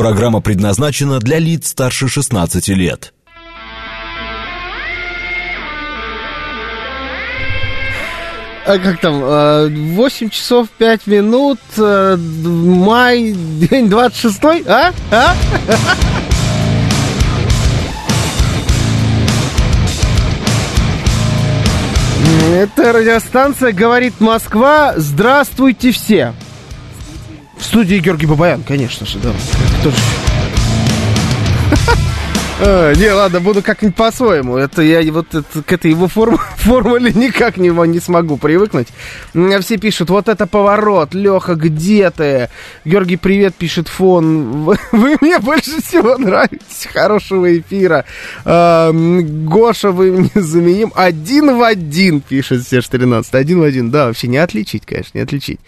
Программа предназначена для лиц старше 16 лет. А как там? 8 часов 5 минут, э, май, день 26 а? А? Это радиостанция «Говорит Москва». Здравствуйте все. В студии Георгий Бабаян, конечно же, да. Кто же... А, не, ладно, буду как-нибудь по-своему. Это я вот это, к этой его форм, формуле никак не, не смогу привыкнуть. Все пишут, вот это поворот, Леха, где ты? Георгий, привет, пишет фон. Вы, вы мне больше всего нравитесь. Хорошего эфира. А, Гоша, вы мне заменим. Один в один, пишет Серж 13. Один в один. Да, вообще не отличить, конечно, не отличить.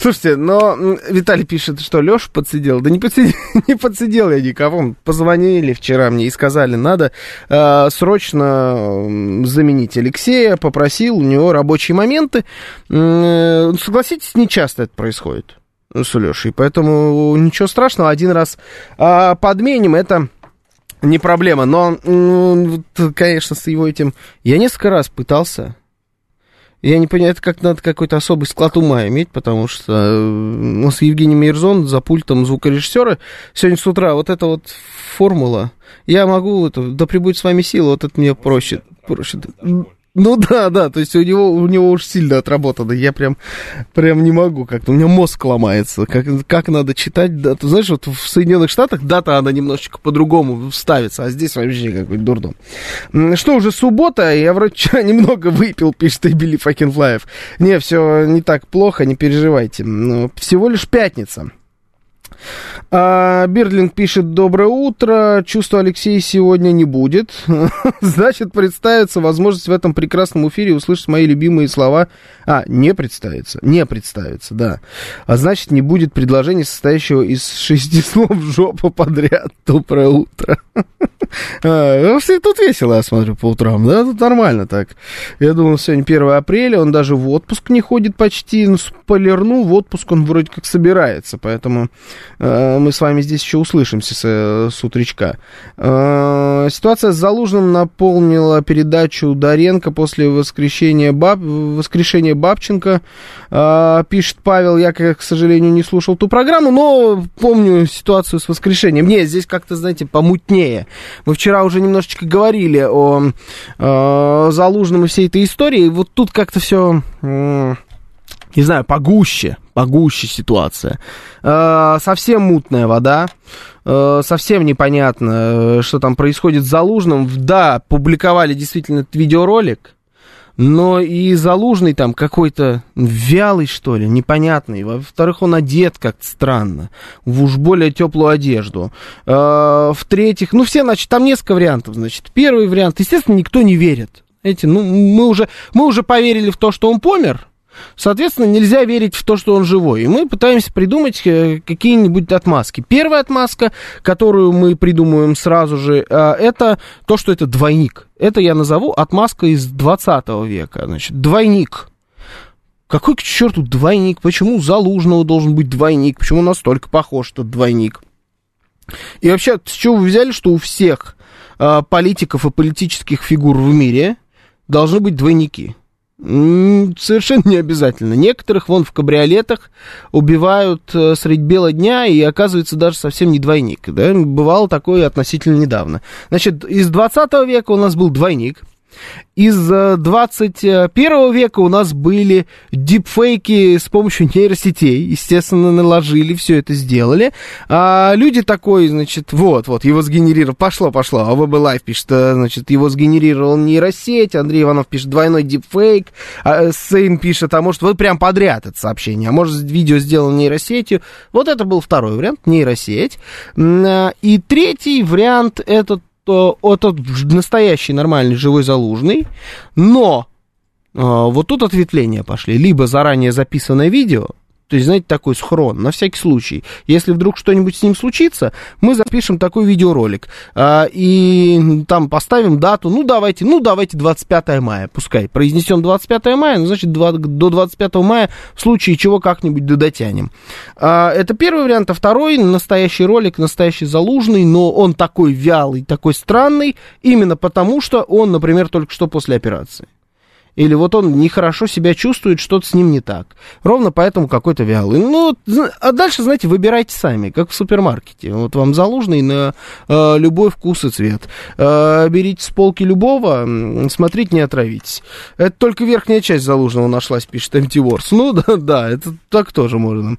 Слушайте, но Виталий пишет, что Леша подсидел. Да не подсидел, не подсидел я никого. Позвонили вчера мне и сказали, надо э, срочно заменить Алексея, попросил, у него рабочие моменты. Э, согласитесь, не часто это происходит с Лешей, поэтому ничего страшного, один раз э, подменим, это не проблема, но, э, конечно, с его этим... Я несколько раз пытался я не понимаю, это как надо какой-то особый склад ума иметь, потому что э, у нас Евгений Мирзон за пультом звукорежиссера сегодня с утра вот эта вот формула, я могу, это, да прибудет с вами сила, вот это мне проще. проще. Ну да, да, то есть у него, у него уж сильно отработано. Я прям, прям не могу как-то. У меня мозг ломается. Как, как надо читать дату. Знаешь, вот в Соединенных Штатах дата, она немножечко по-другому ставится, а здесь вообще какой-то дурдом. Что, уже суббота, я вроде немного выпил, пишет Эбили Факинфлаев. Не, все не так плохо, не переживайте. Всего лишь пятница. А, Бирдлинг пишет «Доброе утро. Чувство Алексея сегодня не будет. Значит, представится возможность в этом прекрасном эфире услышать мои любимые слова. А, не представится. Не представится, да. А значит, не будет предложения, состоящего из шести слов жопа подряд. Доброе утро. а, тут весело, я смотрю, по утрам. Да, тут нормально так. Я думал, сегодня 1 апреля, он даже в отпуск не ходит почти. Ну, спойлерну, в отпуск он вроде как собирается, поэтому мы с вами здесь еще услышимся с, э, с утречка. Э, ситуация с Залужным наполнила передачу Доренко после воскрешения, баб, воскрешения Бабченко. Пишет Павел, я, к сожалению, не слушал ту программу, но помню ситуацию с воскрешением. Не, здесь как-то, знаете, помутнее. Мы вчера уже немножечко говорили о, о Залужном и всей этой истории. Вот тут как-то все не знаю, погуще, погуще ситуация. Э, совсем мутная вода, э, совсем непонятно, э, что там происходит с Залужным. Да, публиковали действительно этот видеоролик, но и Залужный там какой-то вялый, что ли, непонятный. Во-вторых, он одет как-то странно, в уж более теплую одежду. В-третьих, ну все, значит, там несколько вариантов, значит. Первый вариант, естественно, никто не верит. Эти, ну, мы уже, мы уже поверили в то, что он помер, Соответственно, нельзя верить в то, что он живой. И мы пытаемся придумать э, какие-нибудь отмазки. Первая отмазка, которую мы придумываем сразу же, э, это то, что это двойник. Это я назову отмазка из 20 века. Значит, двойник. Какой к черту двойник? Почему у Залужного должен быть двойник? Почему настолько похож этот двойник? И вообще, с чего вы взяли, что у всех э, политиков и политических фигур в мире должны быть двойники? Совершенно не обязательно. Некоторых вон в кабриолетах убивают э, средь бела дня, и оказывается даже совсем не двойник. Да? Бывало такое относительно недавно. Значит, из 20 века у нас был двойник, из 21 э, века у нас были дипфейки с помощью нейросетей. Естественно, наложили, все это сделали. А люди такой, значит, вот, вот, его сгенерировал. Пошло, пошло. А ВБ Лайф пишет, э, значит, его сгенерировал нейросеть. Андрей Иванов пишет двойной дипфейк. А Сейн пишет, а может, вы прям подряд это сообщение. А может, видео сделано нейросетью. Вот это был второй вариант, нейросеть. Э, и третий вариант, это это настоящий нормальный живой залужный, но э, вот тут ответвления пошли. Либо заранее записанное видео, То есть, знаете, такой схрон, на всякий случай. Если вдруг что-нибудь с ним случится, мы запишем такой видеоролик. А, и там поставим дату, ну, давайте, ну, давайте 25 мая, пускай. Произнесем 25 мая, ну, значит, 2, до 25 мая в случае чего как-нибудь дотянем. А, это первый вариант. А второй, настоящий ролик, настоящий залужный, но он такой вялый, такой странный, именно потому что он, например, только что после операции или вот он нехорошо себя чувствует, что-то с ним не так. Ровно поэтому какой-то вялый. Ну, а дальше, знаете, выбирайте сами, как в супермаркете. Вот вам залужный на э, любой вкус и цвет. Э, берите с полки любого, смотрите, не отравитесь. Это только верхняя часть залужного нашлась, пишет Антиворс. Ну, да, да, это так тоже можно.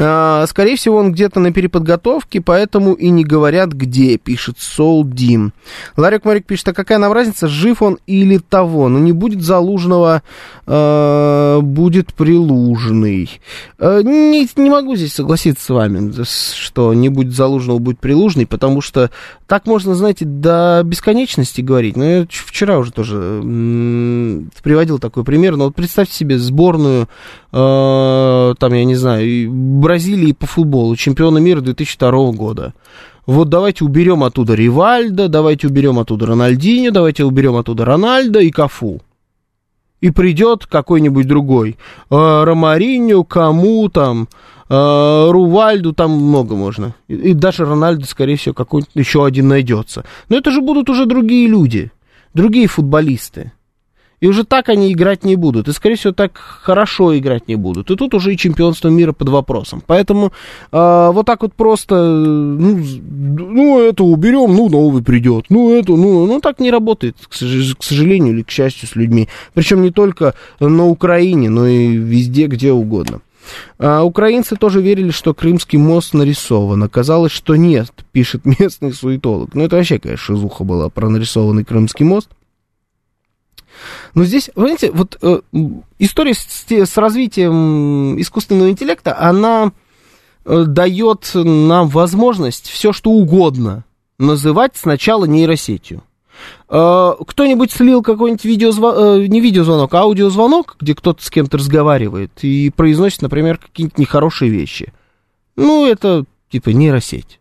А, скорее всего, он где-то на переподготовке, поэтому и не говорят, где, пишет Соул Дим. Ларик Марик пишет, а какая нам разница, жив он или того? Ну, не будет Залужного, э, будет Прилужный. Э, не, не могу здесь согласиться с вами, что не будет Залужного, будет Прилужный, потому что так можно, знаете, до бесконечности говорить. Ну, я вчера уже тоже м- приводил такой пример, но вот представьте себе сборную, э, там, я не знаю, Бразилии по футболу, чемпиона мира 2002 года. Вот давайте уберем оттуда Ривальда, давайте уберем оттуда Рональдинho, давайте уберем оттуда Рональдо и Кафу. И придет какой-нибудь другой. Э, Ромаринho, кому там, э, Рувальду, там много можно. И, и даже Рональдо, скорее всего, какой-нибудь еще один найдется. Но это же будут уже другие люди, другие футболисты. И уже так они играть не будут. И, скорее всего, так хорошо играть не будут. И тут уже и чемпионство мира под вопросом. Поэтому э, вот так вот просто, ну, ну, это уберем, ну, новый придет. Ну, это, ну, ну, так не работает, к сожалению или к счастью, с людьми. Причем не только на Украине, но и везде, где угодно. А украинцы тоже верили, что Крымский мост нарисован. Оказалось, что нет, пишет местный суетолог. Ну, это вообще, конечно, шизуха была про нарисованный Крымский мост. Но здесь, понимаете, вот э, история с, с развитием искусственного интеллекта, она э, дает нам возможность все что угодно называть сначала нейросетью. Э, кто-нибудь слил какой-нибудь видеозвонок, э, не видеозвонок, а аудиозвонок, где кто-то с кем-то разговаривает и произносит, например, какие-нибудь нехорошие вещи. Ну, это типа нейросеть.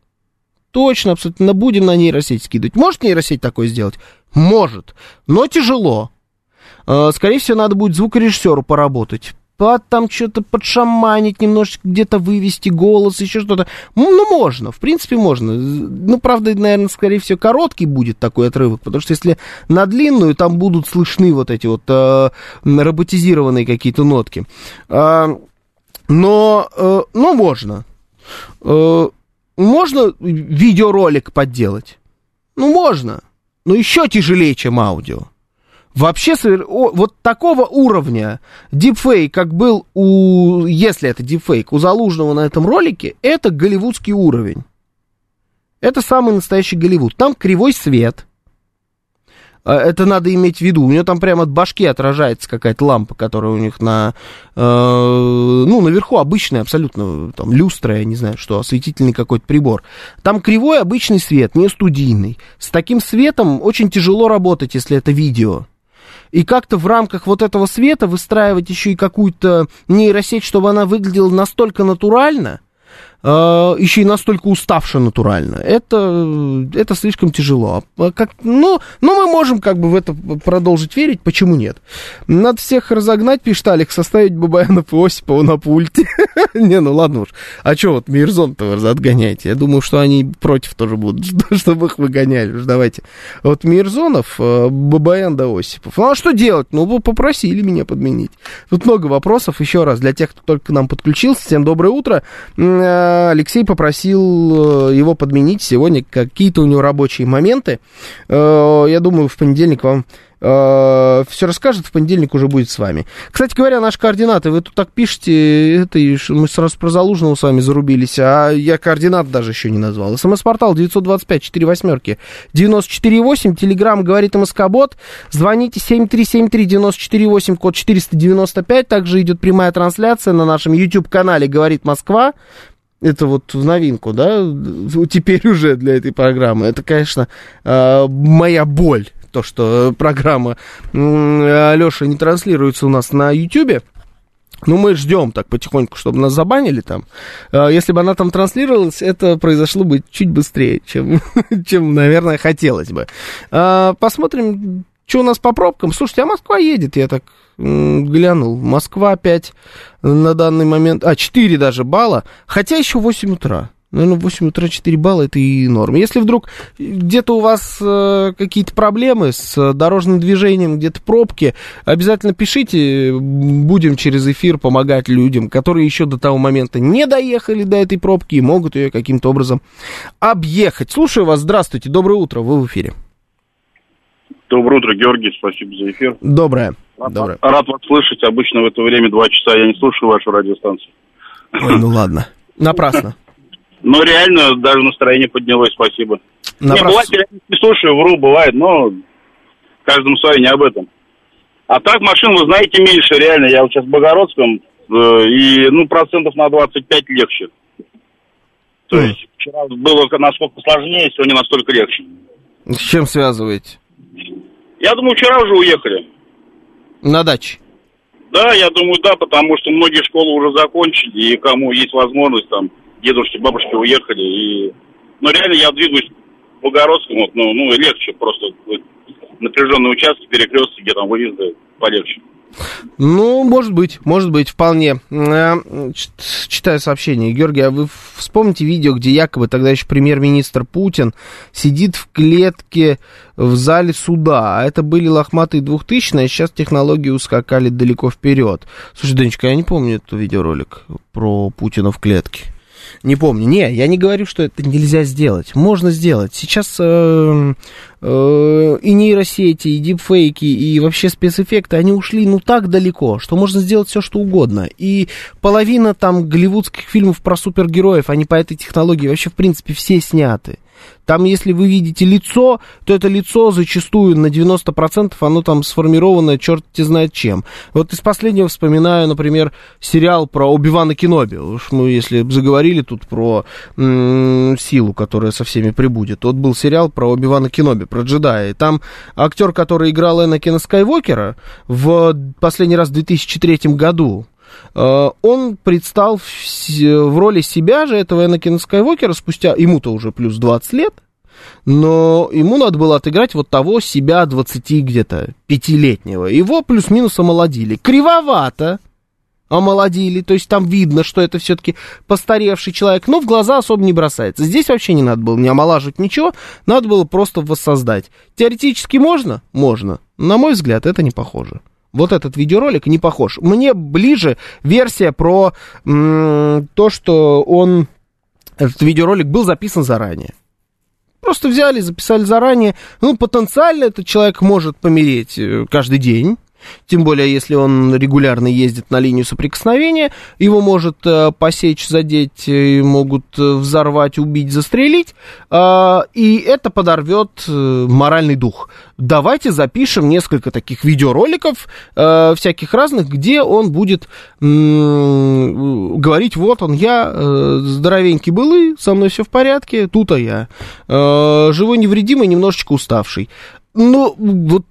Точно, абсолютно будем на нейросеть скидывать. Может нейросеть такое сделать? Может, но тяжело. Э, скорее всего, надо будет звукорежиссеру поработать под там что-то подшаманить, немножечко где-то вывести голос, еще что-то. Ну, можно, в принципе, можно. Ну, правда, наверное, скорее всего, короткий будет такой отрывок, потому что если на длинную, там будут слышны вот эти вот э, роботизированные какие-то нотки. Э, но, э, ну, можно. Э, можно видеоролик подделать? Ну, можно. Но еще тяжелее, чем аудио. Вообще, вот такого уровня дипфейк, как был у, если это дипфейк, у Залужного на этом ролике, это голливудский уровень. Это самый настоящий Голливуд. Там кривой свет. А, это надо иметь в виду. У него там прямо от башки отражается какая-то лампа, которая у них на... Э, ну, наверху обычная абсолютно, там, люстра, я не знаю, что, осветительный какой-то прибор. Там кривой обычный свет, не студийный. С таким светом очень тяжело работать, если это видео и как-то в рамках вот этого света выстраивать еще и какую-то нейросеть, чтобы она выглядела настолько натурально, еще и настолько уставшая натурально. Это, это слишком тяжело. А как, ну, ну, мы можем как бы в это продолжить верить, почему нет? Надо всех разогнать, пишет Алекс, составить Бабаянов и Осипова на пульте. Не, ну ладно уж. А что вот Мирзон-то вы отгоняете? Я думаю, что они против тоже будут, чтобы их выгоняли. Уж давайте. Вот Мирзонов, э, Бабаян да Осипов. Ну а что делать? Ну, вы попросили меня подменить. Тут много вопросов. Еще раз, для тех, кто только к нам подключился, всем доброе утро. Э, Алексей попросил э, его подменить сегодня какие-то у него рабочие моменты. Э, я думаю, в понедельник вам все расскажет, в понедельник уже будет с вами. Кстати говоря, наши координаты, вы тут так пишете, это мы сразу про Залужного с вами зарубились, а я координат даже еще не назвал. СМС-портал 925 4 восьмерки 948, Телеграмм говорит МСК-бот, звоните 7373-94-8, код 495, также идет прямая трансляция на нашем YouTube-канале «Говорит Москва», это вот в новинку, да, теперь уже для этой программы. Это, конечно, а, моя боль, то, что программа Алеша не транслируется у нас на YouTube. Ну, мы ждем так потихоньку, чтобы нас забанили там. Э, если бы она там транслировалась, это произошло бы чуть быстрее, чем, чем наверное, хотелось бы. Э, посмотрим, что у нас по пробкам. Слушайте, а Москва едет, я так глянул. Москва опять на данный момент... А, 4 даже балла, хотя еще 8 утра. Наверное, 8 утра 4 балла это и норм. Если вдруг где-то у вас э, какие-то проблемы с дорожным движением, где-то пробки, обязательно пишите, будем через эфир помогать людям, которые еще до того момента не доехали до этой пробки и могут ее каким-то образом объехать. Слушаю вас, здравствуйте, доброе утро, вы в эфире. Доброе утро, Георгий, спасибо за эфир. Доброе. Рад, Доброе. рад вас слышать, обычно в это время два часа я не слушаю вашу радиостанцию. Ой, ну ладно, напрасно. Но реально даже настроение поднялось, спасибо. Напрасно. Не, бывает, я не слушаю, вру, бывает, но каждому свое, не об этом. А так машин, вы знаете, меньше, реально. Я вот сейчас в Богородском, э, и, ну, процентов на 25 легче. То Мгм. есть вчера было насколько сложнее, сегодня настолько легче. С чем связываете? Я думаю, вчера уже уехали. На даче. Да, я думаю, да, потому что многие школы уже закончили, и кому есть возможность, там, дедушки, бабушки уехали, и... Ну, реально, я двигаюсь в Богородском, вот, ну, ну, легче просто, вот, напряженные участки, перекрестки, где там выезды полегче. Ну, может быть, может быть, вполне. Э, Читаю сообщение. Георгий, а вы вспомните видео, где якобы тогда еще премьер-министр Путин сидит в клетке в зале суда, а это были лохматые 2000 а сейчас технологии ускакали далеко вперед. Слушай, Денечка, я не помню этот видеоролик про Путина в клетке. Не помню. Не, я не говорю, что это нельзя сделать. Можно сделать. Сейчас э, э, и нейросети, и дипфейки, и вообще спецэффекты, они ушли ну так далеко, что можно сделать все, что угодно. И половина там голливудских фильмов про супергероев, они по этой технологии вообще, в принципе, все сняты. Там, если вы видите лицо, то это лицо зачастую на 90% оно там сформировано черт те знает чем. Вот из последнего вспоминаю, например, сериал про Оби-Вана Кеноби. Уж мы, если заговорили тут про м, силу, которая со всеми прибудет. Вот был сериал про Оби-Вана Кеноби, про джедая. И там актер, который играл Энакина Скайуокера в последний раз в 2003 году, он предстал в, в роли себя же, этого Энакина Скайуокера, спустя, ему-то уже плюс 20 лет, но ему надо было отыграть вот того себя 20 где-то пятилетнего. Его плюс-минус омолодили. Кривовато омолодили, то есть там видно, что это все-таки постаревший человек, но в глаза особо не бросается. Здесь вообще не надо было не омолаживать ничего, надо было просто воссоздать. Теоретически можно? Можно. На мой взгляд, это не похоже. Вот этот видеоролик не похож. Мне ближе версия про м, то, что он, этот видеоролик был записан заранее. Просто взяли, записали заранее. Ну, потенциально этот человек может помереть э, каждый день. Тем более, если он регулярно ездит на линию соприкосновения, его может э, посечь, задеть, э, могут э, взорвать, убить, застрелить, э, и это подорвет моральный дух. Давайте запишем несколько таких видеороликов, всяких разных, где он будет говорить, вот он, я здоровенький был, и со мной все в порядке, тут а я. Живой невредимый, немножечко уставший. Ну, вот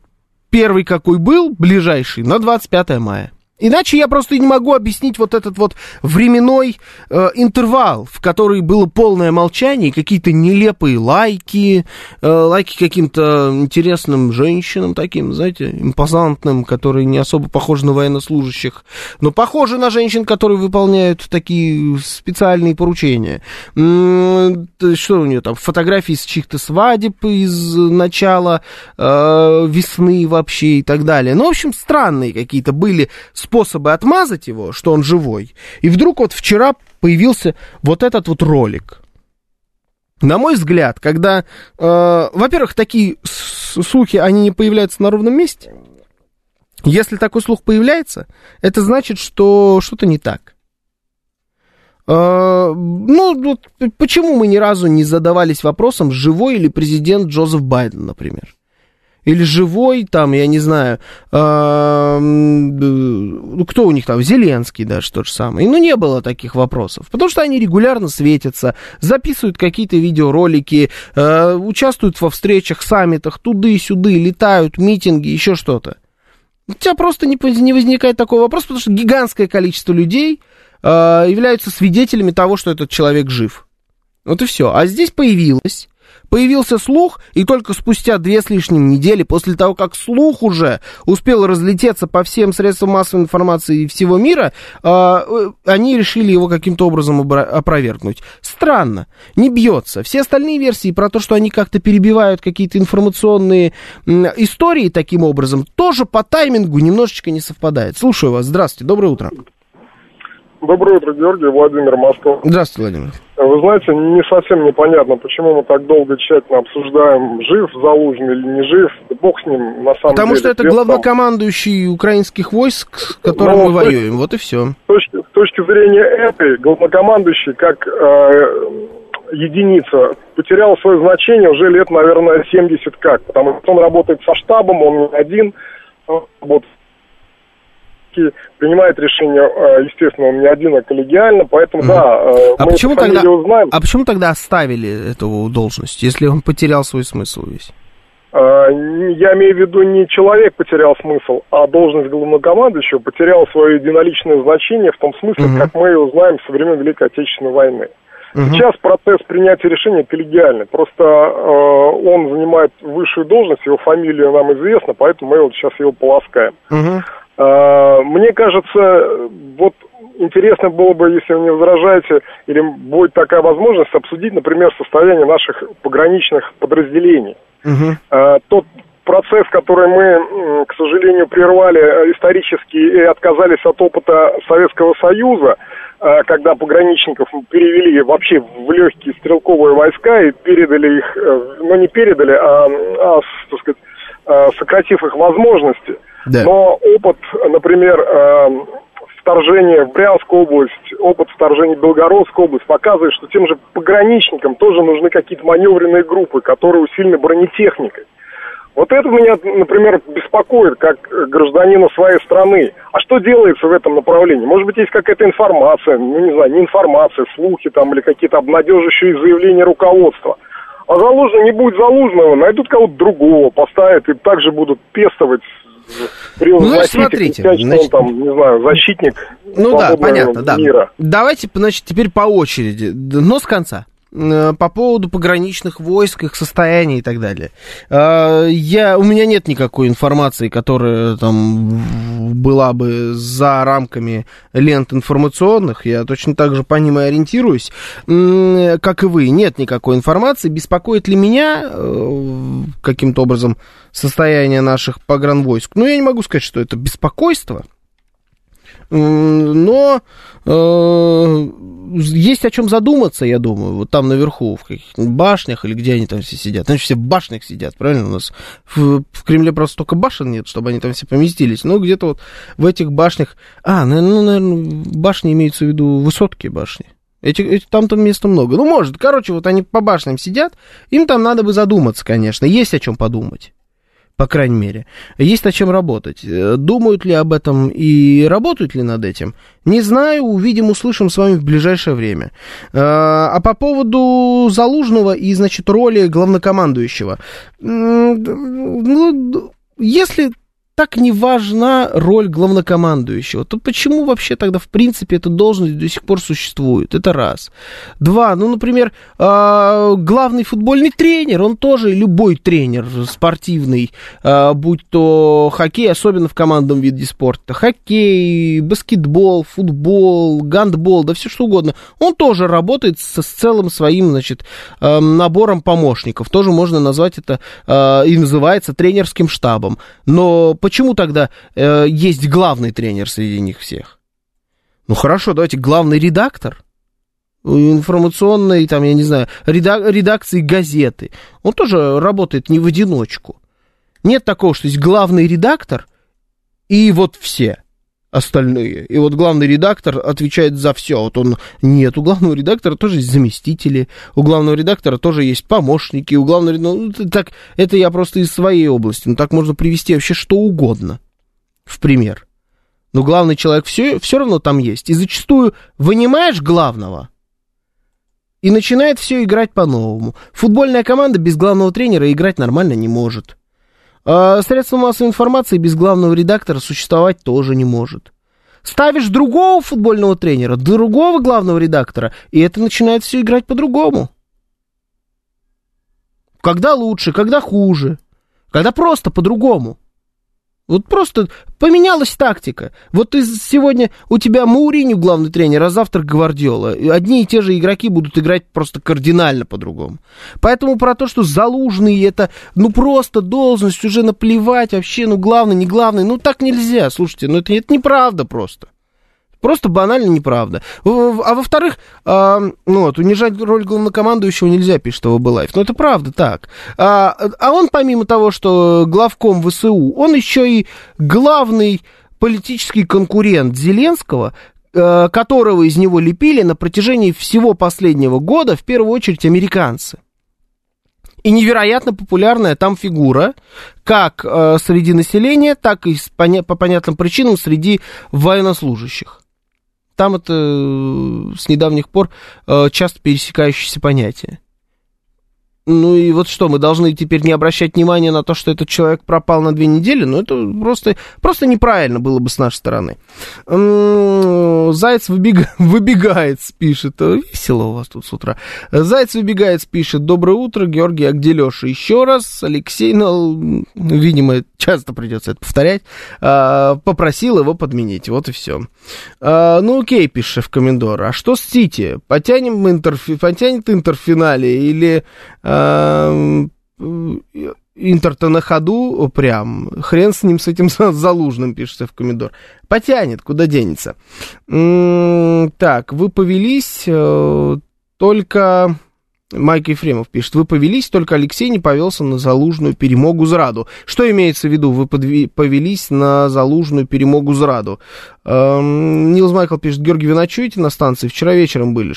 первый какой был, ближайший, на 25 мая. Иначе я просто не могу объяснить вот этот вот временной э, интервал, в который было полное молчание, какие-то нелепые лайки, э, лайки каким-то интересным женщинам таким, знаете, импозантным, которые не особо похожи на военнослужащих, но похожи на женщин, которые выполняют такие специальные поручения. Что у нее там, фотографии с чьих-то свадеб из начала э, весны вообще и так далее. Ну, в общем, странные какие-то были способы отмазать его, что он живой. И вдруг вот вчера появился вот этот вот ролик. На мой взгляд, когда, э, во-первых, такие слухи, они не появляются на ровном месте. Если такой слух появляется, это значит, что что-то не так. Э, ну, вот почему мы ни разу не задавались вопросом, живой ли президент Джозеф Байден, например? Или живой, там, я не знаю, ну, кто у них там, Зеленский даже тот же самый. Ну, не было таких вопросов, потому что они регулярно светятся, записывают какие-то видеоролики, э, участвуют во встречах, саммитах, туды-сюды, летают, митинги, еще что-то. У тебя просто не, возникает такого вопроса, потому что гигантское количество людей э, являются свидетелями того, что этот человек жив. Вот и все. А здесь появилось Появился слух, и только спустя две с лишним недели, после того, как слух уже успел разлететься по всем средствам массовой информации всего мира, э, они решили его каким-то образом опровергнуть. Странно, не бьется. Все остальные версии про то, что они как-то перебивают какие-то информационные истории таким образом, тоже по таймингу немножечко не совпадает. Слушаю вас. Здравствуйте, доброе утро. Доброе утро, Георгий, Владимир Москва. Здравствуйте, Владимир. Вы знаете, не совсем непонятно, почему мы так долго тщательно обсуждаем, жив Залужный или не жив. Да бог с ним, на самом Потому деле. Потому что это главнокомандующий украинских войск, с которым ну, мы воюем. Есть, вот и все. С точки, с точки зрения этой, главнокомандующий как э, единица потерял свое значение уже лет, наверное, 70 как. Потому что он работает со штабом, он не один, он работает все принимает решение, э, естественно, он не один, а коллегиально, поэтому, угу. да, э, а мы почему тогда, узнаем. А почему тогда оставили эту должность, если он потерял свой смысл весь? Э, я имею в виду не человек потерял смысл, а должность главнокомандующего потеряла свое единоличное значение в том смысле, угу. как мы ее знаем со времен Великой Отечественной войны. Угу. Сейчас процесс принятия решения коллегиальный. Просто э, он занимает высшую должность, его фамилия нам известна, поэтому мы вот сейчас его полоскаем. Угу. А, мне кажется, вот интересно было бы, если вы не возражаете, или будет такая возможность обсудить, например, состояние наших пограничных подразделений. Угу. Тот процесс, который мы, к сожалению, прервали исторически и отказались от опыта Советского Союза, когда пограничников перевели вообще в легкие стрелковые войска и передали их, э, ну не передали, а, а так сказать, сократив их возможности – да. Но опыт, например, э, вторжения в Брянскую область, опыт вторжения в Белгородскую область показывает, что тем же пограничникам тоже нужны какие-то маневренные группы, которые усилены бронетехникой. Вот это меня, например, беспокоит, как гражданина своей страны. А что делается в этом направлении? Может быть, есть какая-то информация, ну, не знаю, не информация, слухи там или какие-то обнадеживающие заявления руководства. А Залужный не будет Залужного, найдут кого-то другого, поставят и также будут пестовать ну, смотрите, сказать, значит, он там, не знаю, защитник Ну да, понятно, да. Мира. Давайте, значит, теперь по очереди, но с конца. Э, по поводу пограничных войск, их состояния и так далее. Э, я, у меня нет никакой информации, которая там была бы за рамками лент информационных. Я точно так же по ним и ориентируюсь, как и вы. Нет никакой информации. Беспокоит ли меня э, каким-то образом состояние наших погранвойск? Ну, я не могу сказать, что это беспокойство но э, есть о чем задуматься, я думаю, вот там наверху, в каких-нибудь башнях или где они там все сидят. Они все в башнях сидят, правильно? У нас в, в Кремле просто только башен нет, чтобы они там все поместились. Но где-то вот в этих башнях... А, ну, наверное, башни имеются в виду высотки башни. Эти, эти, там там места много. Ну, может, короче, вот они по башням сидят, им там надо бы задуматься, конечно, есть о чем подумать по крайней мере. Есть над чем работать. Э, думают ли об этом и работают ли над этим? Не знаю, увидим, услышим с вами в ближайшее время. Э, а по поводу Залужного и, значит, роли главнокомандующего. Ну, если так не важна роль главнокомандующего, то почему вообще тогда, в принципе, эта должность до сих пор существует? Это раз. Два, ну, например, а, главный футбольный тренер, он тоже, любой тренер спортивный, а, будь то хоккей, особенно в командном виде спорта, хоккей, баскетбол, футбол, гандбол, да все что угодно, он тоже работает со, с целым своим, значит, а, набором помощников. Тоже можно назвать это, и называется тренерским штабом. Но почему тогда э, есть главный тренер среди них всех? Ну хорошо, давайте главный редактор информационной, там, я не знаю, редак- редакции газеты. Он тоже работает не в одиночку. Нет такого, что есть главный редактор и вот все остальные. И вот главный редактор отвечает за все. Вот он нет, у главного редактора тоже есть заместители, у главного редактора тоже есть помощники, у главного ну, так это я просто из своей области. Ну так можно привести вообще что угодно в пример. Но главный человек все, все равно там есть. И зачастую вынимаешь главного, и начинает все играть по-новому. Футбольная команда без главного тренера играть нормально не может. А средство массовой информации без главного редактора существовать тоже не может. Ставишь другого футбольного тренера, другого главного редактора, и это начинает все играть по-другому. Когда лучше, когда хуже, когда просто по-другому. Вот просто поменялась тактика. Вот ты сегодня у тебя Мауриню главный тренер, а завтра Гвардиола. Одни и те же игроки будут играть просто кардинально по-другому. Поэтому про то, что залужный это, ну просто должность, уже наплевать вообще, ну главный, не главный, ну так нельзя, слушайте, ну это, это неправда просто. Просто банально неправда. А во-вторых, а, ну вот, унижать роль главнокомандующего нельзя, пишет его Былаев. Но это правда так. А, а он, помимо того, что главком ВСУ, он еще и главный политический конкурент Зеленского, э, которого из него лепили на протяжении всего последнего года, в первую очередь, американцы. И невероятно популярная там фигура, как э, среди населения, так и по понятным причинам среди военнослужащих. Там это э, с недавних пор э, часто пересекающееся понятие. Ну и вот что, мы должны теперь не обращать внимания на то, что этот человек пропал на две недели? Ну это просто, просто неправильно было бы с нашей стороны. Заяц выбег... выбегает, пишет. Весело у вас тут с утра. Заяц выбегает, пишет. Доброе утро, Георгий, а где Леша? Еще раз, Алексей, ну, видимо, часто придется это повторять, а, попросил его подменить. Вот и все. А, ну окей, пишет в комендор. А что с Сити? Потянем интер... Потянет интер в финале или Интер-то на ходу прям. Хрен с ним, с этим залужным, пишется в комедор. Потянет, куда денется. Так, вы повелись э, только... Майк Ефремов пишет, вы повелись, только Алексей не повелся на залужную перемогу зраду. Что имеется в виду, вы подви- повелись на залужную перемогу зраду? Эм, Нилс Майкл пишет, Георгий, вы ночуете на станции? Вчера вечером были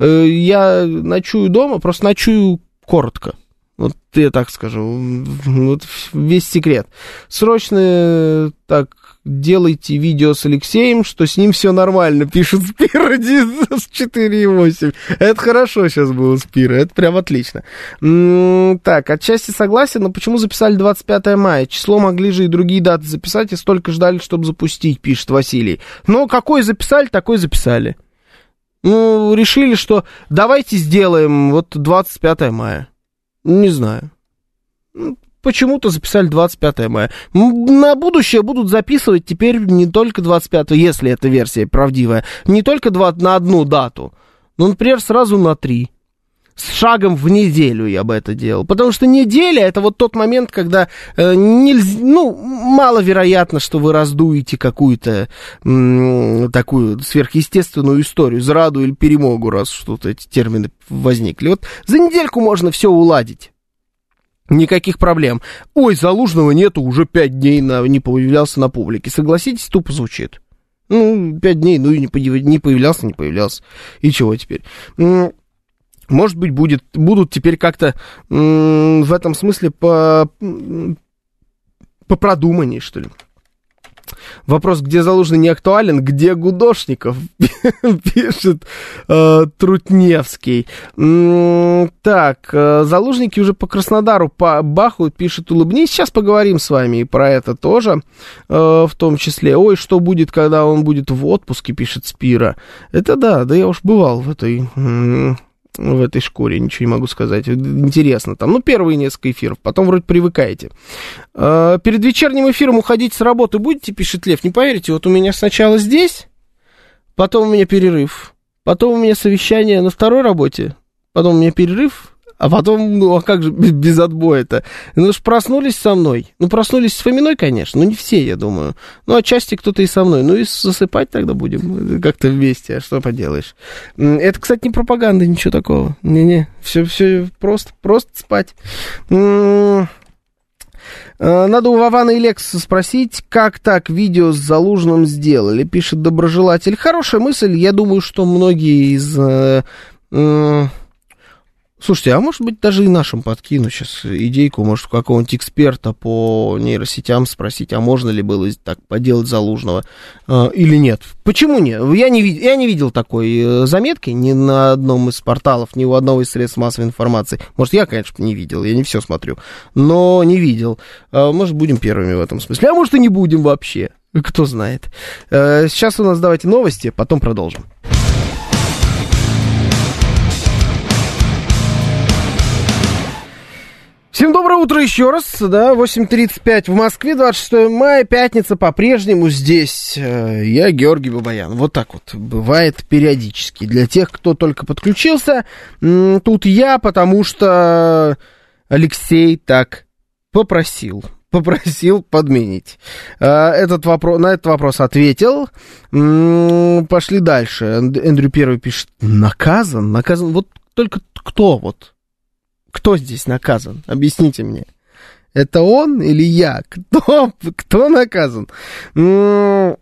Э, я ночую дома, просто ночую коротко. Вот я так скажу. Вот весь секрет. Срочно так делайте видео с Алексеем, что с ним все нормально, пишет Спира с 4,8. Это хорошо сейчас было Спира, это прям отлично. Так, отчасти согласен, но почему записали 25 мая? Число могли же и другие даты записать, и столько ждали, чтобы запустить, пишет Василий. Но какой записали, такой записали. Ну, решили, что давайте сделаем вот 25 мая. Не знаю. Ну, почему-то записали 25 мая. На будущее будут записывать теперь не только 25, если эта версия правдивая, не только 20, на одну дату, но, например, сразу на три с шагом в неделю я бы это делал. Потому что неделя это вот тот момент, когда э, нельзя, ну, маловероятно, что вы раздуете какую-то м, такую сверхъестественную историю, зраду или перемогу, раз что-то эти термины возникли. Вот за недельку можно все уладить. Никаких проблем. Ой, Залужного нету, уже пять дней на, не появлялся на публике. Согласитесь, тупо звучит. Ну, пять дней, ну и не появлялся, не появлялся. И чего теперь? Может быть, будет, будут теперь как-то в этом смысле по, по продуманней, что ли. Вопрос, где Залужный не актуален, где Гудошников, пишет э, Трутневский. М-м, так, э, Залужники уже по Краснодару по бахают, пишет Улыбнись. Сейчас поговорим с вами и про это тоже, э, в том числе. Ой, что будет, когда он будет в отпуске, пишет Спира. Это да, да я уж бывал в этой в этой шкуре, ничего не могу сказать. Интересно там. Ну, первые несколько эфиров, потом вроде привыкаете. А, перед вечерним эфиром уходить с работы будете, пишет Лев. Не поверите, вот у меня сначала здесь, потом у меня перерыв, потом у меня совещание на второй работе, потом у меня перерыв, а потом, ну, а как же без, отбоя-то? Ну, ж проснулись со мной. Ну, проснулись с Фоминой, конечно, но не все, я думаю. Ну, отчасти кто-то и со мной. Ну, и засыпать тогда будем как-то вместе, а что поделаешь. Это, кстати, не пропаганда, ничего такого. Не-не, все, все просто, просто спать. А, надо у Вавана и Лекса спросить, как так видео с Залужным сделали, пишет доброжелатель. Хорошая мысль, я думаю, что многие из... Слушайте, а может быть даже и нашим подкину сейчас идейку, может, какого-нибудь эксперта по нейросетям спросить, а можно ли было так поделать Залужного э, или нет. Почему нет? Я не, я не видел такой э, заметки ни на одном из порталов, ни у одного из средств массовой информации. Может, я, конечно, не видел, я не все смотрю, но не видел. Э, может, будем первыми в этом смысле, а может и не будем вообще. Кто знает. Э, сейчас у нас давайте новости, потом продолжим. Всем доброе утро еще раз, да, 8.35 в Москве, 26 мая, пятница, по-прежнему здесь э, я, Георгий Бабаян. Вот так вот бывает периодически. Для тех, кто только подключился, тут я, потому что Алексей так попросил попросил подменить. Э, этот вопрос, на этот вопрос ответил. Пошли дальше. Эндрю Первый пишет, наказан? Наказан? Вот только кто вот? Кто здесь наказан? Объясните мне. Это он или я? Кто, кто наказан? Ну,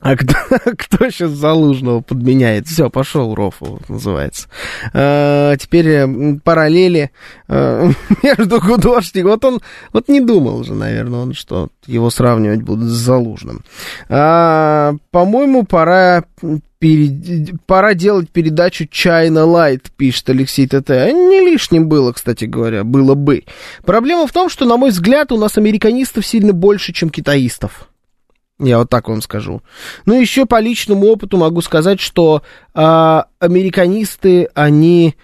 а кто, кто сейчас Залужного подменяет? Все, пошел Рофу, называется. А, теперь параллели а, между художником. Вот он вот не думал уже, наверное, он, что его сравнивать будут с Залужным. А, по-моему, пора перед... пора делать передачу China Light, пишет Алексей ТТ. Не лишним было, кстати говоря, было бы. Проблема в том, что, на мой взгляд, у нас американистов сильно больше, чем китаистов. Я вот так вам скажу. Ну, еще по личному опыту могу сказать, что а, американисты, они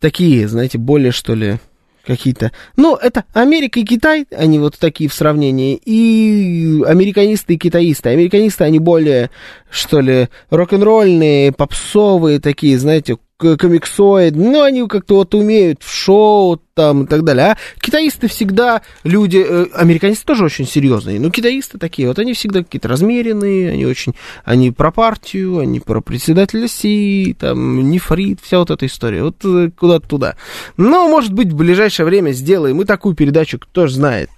такие, знаете, более, что ли, какие-то... Ну, это Америка и Китай, они вот такие в сравнении, и американисты и китаисты. Американисты, они более, что ли, рок-н-ролльные, попсовые такие, знаете, комиксоид, ну, они как-то вот умеют в шоу там и так далее. А китаисты всегда люди, э, американцы тоже очень серьезные, но китаисты такие, вот они всегда какие-то размеренные, они очень, они про партию, они про председателя Си, там, нефрит, вся вот эта история, вот э, куда-то туда. Но, может быть, в ближайшее время сделаем и такую передачу, кто же знает.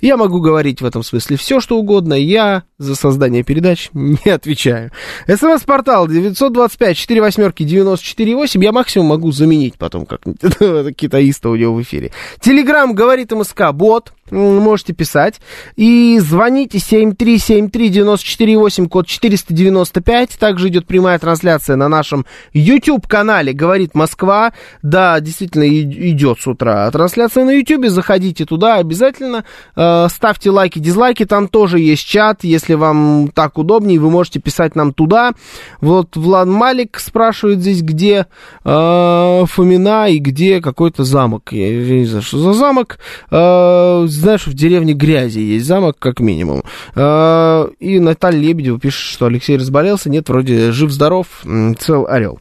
Я могу говорить в этом смысле все, что угодно, я за создание передач не отвечаю. СМС-портал 925 4 восьмерки 94 8, я максимум могу заменить потом как-нибудь китаиста у него эфире. Телеграм говорит МСК, бот, можете писать. И звоните 7373948, код 495. Также идет прямая трансляция на нашем YouTube-канале «Говорит Москва». Да, действительно идет с утра трансляция на YouTube. Заходите туда обязательно. Э, ставьте лайки, дизлайки. Там тоже есть чат. Если вам так удобнее, вы можете писать нам туда. Вот Влад Малик спрашивает здесь, где э, Фомина и где какой-то замок. Я не знаю, что за замок. Э, знаешь, в деревне Грязи есть замок, как минимум. А, и Наталья Лебедева пишет, что Алексей разболелся. Нет, вроде жив-здоров, цел орел.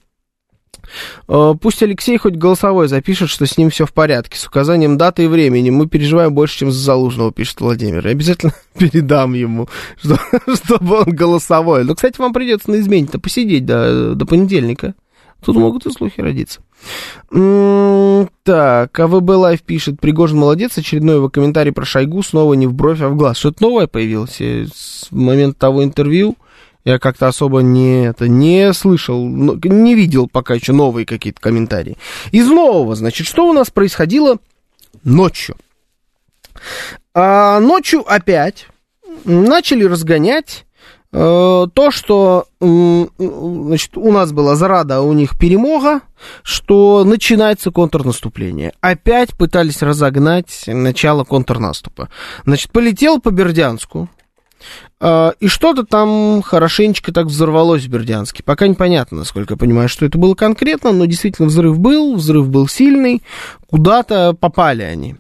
А, пусть Алексей хоть голосовой запишет, что с ним все в порядке, с указанием даты и времени. Мы переживаем больше, чем за Залужного, пишет Владимир. Я обязательно передам ему, что, чтобы он голосовой. Но, кстати, вам придется на измене-то посидеть до, до понедельника. Тут могут и слухи родиться. Так, АВБ Лайф пишет, Пригожин молодец, очередной его комментарий про Шойгу снова не в бровь, а в глаз. Что-то новое появилось с момента того интервью. Я как-то особо не, это, не слышал, не видел пока еще новые какие-то комментарии. Из нового, значит, что у нас происходило ночью? А, ночью опять начали разгонять то, что значит, у нас была зрада, у них перемога, что начинается контрнаступление. Опять пытались разогнать начало контрнаступа. Значит, полетел по Бердянску, э, и что-то там хорошенечко так взорвалось в Бердянске. Пока непонятно, насколько я понимаю, что это было конкретно, но действительно взрыв был, взрыв был сильный, куда-то попали они.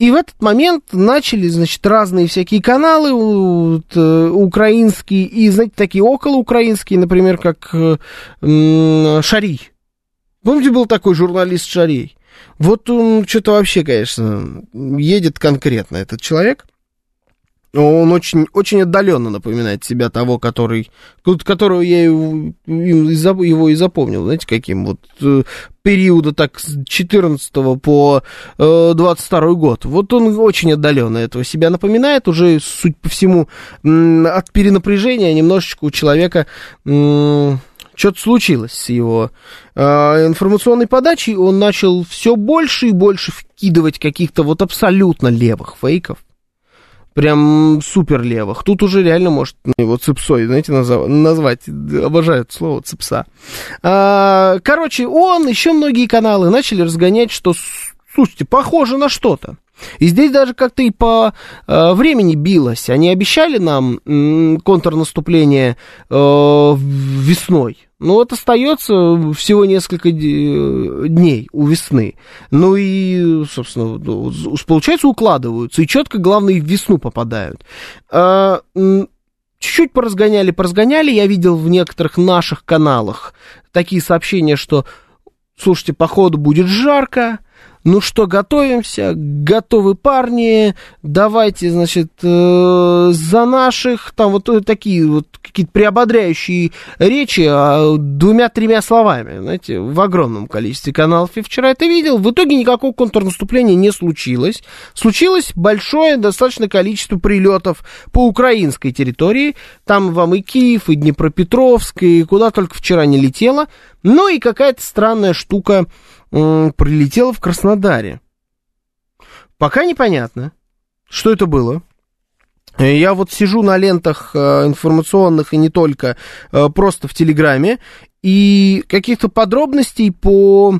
И в этот момент начали, значит, разные всякие каналы вот, украинские и, знаете, такие околоукраинские, например, как э, Шарий. Помните, был такой журналист Шарий? Вот он что-то вообще, конечно, едет конкретно, этот человек. Он очень, очень отдаленно напоминает себя того, который, которого я его, его и запомнил, знаете, каким вот э, периода так с 14 по 22 год. Вот он очень отдаленно этого себя напоминает, уже, суть по всему, от перенапряжения немножечко у человека что-то случилось с его э, информационной подачей, он начал все больше и больше вкидывать каких-то вот абсолютно левых фейков. Прям супер левых. Тут уже реально может его цепсой, знаете, назов, назвать. Обожаю это слово цепса. А, короче, он, еще многие каналы начали разгонять, что, слушайте, похоже на что-то. И здесь даже как-то и по э, времени билось. Они обещали нам м, контрнаступление э, весной. Ну, вот остается всего несколько дней у весны. Ну и, собственно, ну, получается, укладываются. И четко, главное, в весну попадают. А, чуть-чуть поразгоняли, поразгоняли. Я видел в некоторых наших каналах такие сообщения, что, слушайте, походу будет жарко, ну что, готовимся, готовы парни, давайте, значит, э, за наших, там вот такие вот какие-то приободряющие речи а, двумя-тремя словами, знаете, в огромном количестве каналов. Я вчера это видел, в итоге никакого контрнаступления не случилось. Случилось большое достаточно количество прилетов по украинской территории, там вам и Киев, и Днепропетровск, и куда только вчера не летело, ну и какая-то странная штука прилетело в Краснодаре. Пока непонятно, что это было. Я вот сижу на лентах э, информационных и не только, э, просто в Телеграме, и каких-то подробностей по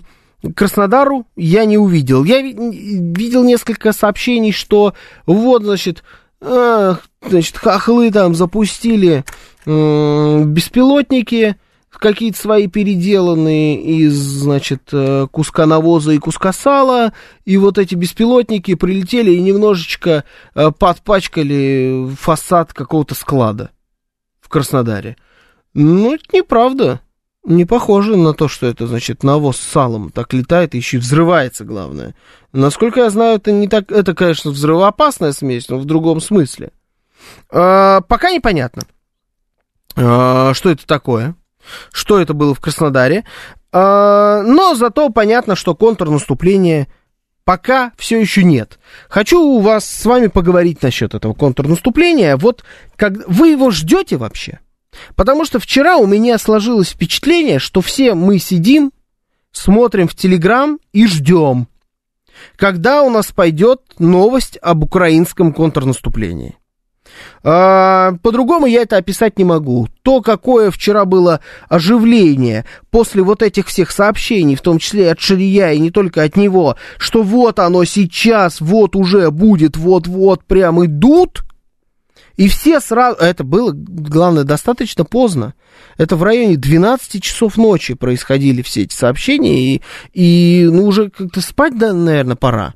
Краснодару я не увидел. Я видел несколько сообщений, что вот, значит, значит, хохлы там запустили беспилотники, какие-то свои переделанные из, значит, э, куска навоза и куска сала, и вот эти беспилотники прилетели и немножечко э, подпачкали фасад какого-то склада в Краснодаре. Ну, это неправда. Не похоже на то, что это, значит, навоз с салом так летает и еще и взрывается, главное. Насколько я знаю, это не так, это, конечно, взрывоопасная смесь, но в другом смысле. А, пока непонятно, а, что это такое что это было в Краснодаре. А, но зато понятно, что контрнаступление пока все еще нет. Хочу у вас с вами поговорить насчет этого контрнаступления. Вот как вы его ждете вообще? Потому что вчера у меня сложилось впечатление, что все мы сидим, смотрим в Телеграм и ждем, когда у нас пойдет новость об украинском контрнаступлении. А, по-другому я это описать не могу. То, какое вчера было оживление после вот этих всех сообщений, в том числе от Ширия и не только от него, что вот оно сейчас, вот уже будет, вот-вот прям идут, и все сразу... Это было, главное, достаточно поздно. Это в районе 12 часов ночи происходили все эти сообщения, и, и ну, уже как-то спать, да, наверное, пора.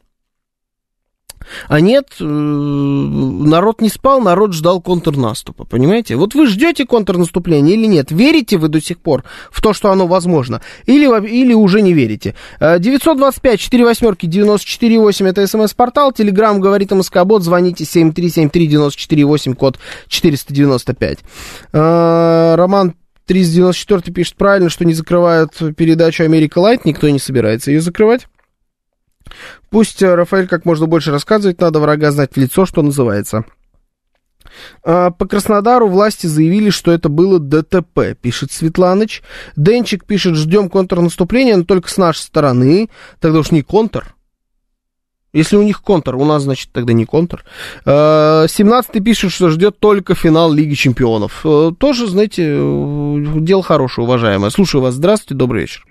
А нет, э, народ не спал, народ ждал контрнаступа, понимаете? Вот вы ждете контрнаступления или нет? Верите вы до сих пор в то, что оно возможно? Или, или уже не верите? 925 4 восьмерки 94 8 это смс-портал, телеграмм говорит МСК-бот, звоните 7373 код 495. Э, Роман 394 пишет правильно, что не закрывают передачу Америка Лайт, никто не собирается ее закрывать. Пусть э, Рафаэль как можно больше рассказывает, надо врага знать в лицо, что называется. А, по Краснодару власти заявили, что это было ДТП, пишет Светланыч. Денчик пишет, ждем контрнаступления, но только с нашей стороны. Тогда уж не контр. Если у них контр, у нас, значит, тогда не контр. 17-й а, пишет, что ждет только финал Лиги Чемпионов. Э, тоже, знаете, э, дело хорошее, уважаемое. Слушаю вас. Здравствуйте, добрый вечер.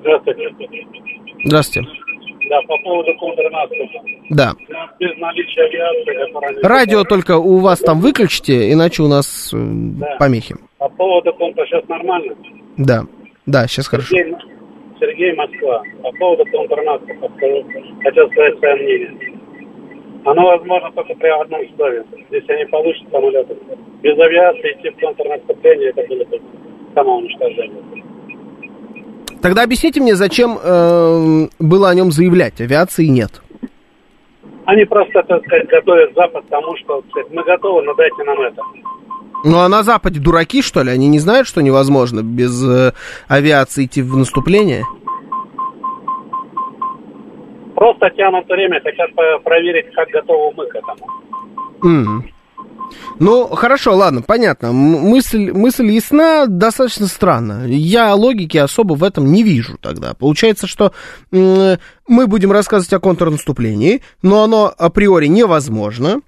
Здравствуйте. Здравствуйте. Да, по поводу контрнаступа. Да. Без наличия авиации, Радио только у вас там выключите, иначе у нас э, да. помехи. По поводу контра сейчас нормально? Да. Да, сейчас хорошо. Сергей, Сергей Москва. По поводу контрнаступа хотел сказать свое мнение. Оно возможно только при одном условии. Если они получат самолеты. Без авиации идти в контрнаступление, это было бы самоуничтожение. Тогда объясните мне, зачем э, было о нем заявлять, авиации нет? Они просто, так сказать, готовят Запад к тому, что сказать, мы готовы, но дайте нам это. Ну а на Западе дураки, что ли? Они не знают, что невозможно без э, авиации идти в наступление? Просто тянут время, хотят проверить, как готовы мы к этому. Mm. Ну, хорошо, ладно, понятно. Мысль, мысль ясна, достаточно странно. Я логики особо в этом не вижу тогда. Получается, что мы будем рассказывать о контрнаступлении, но оно априори невозможно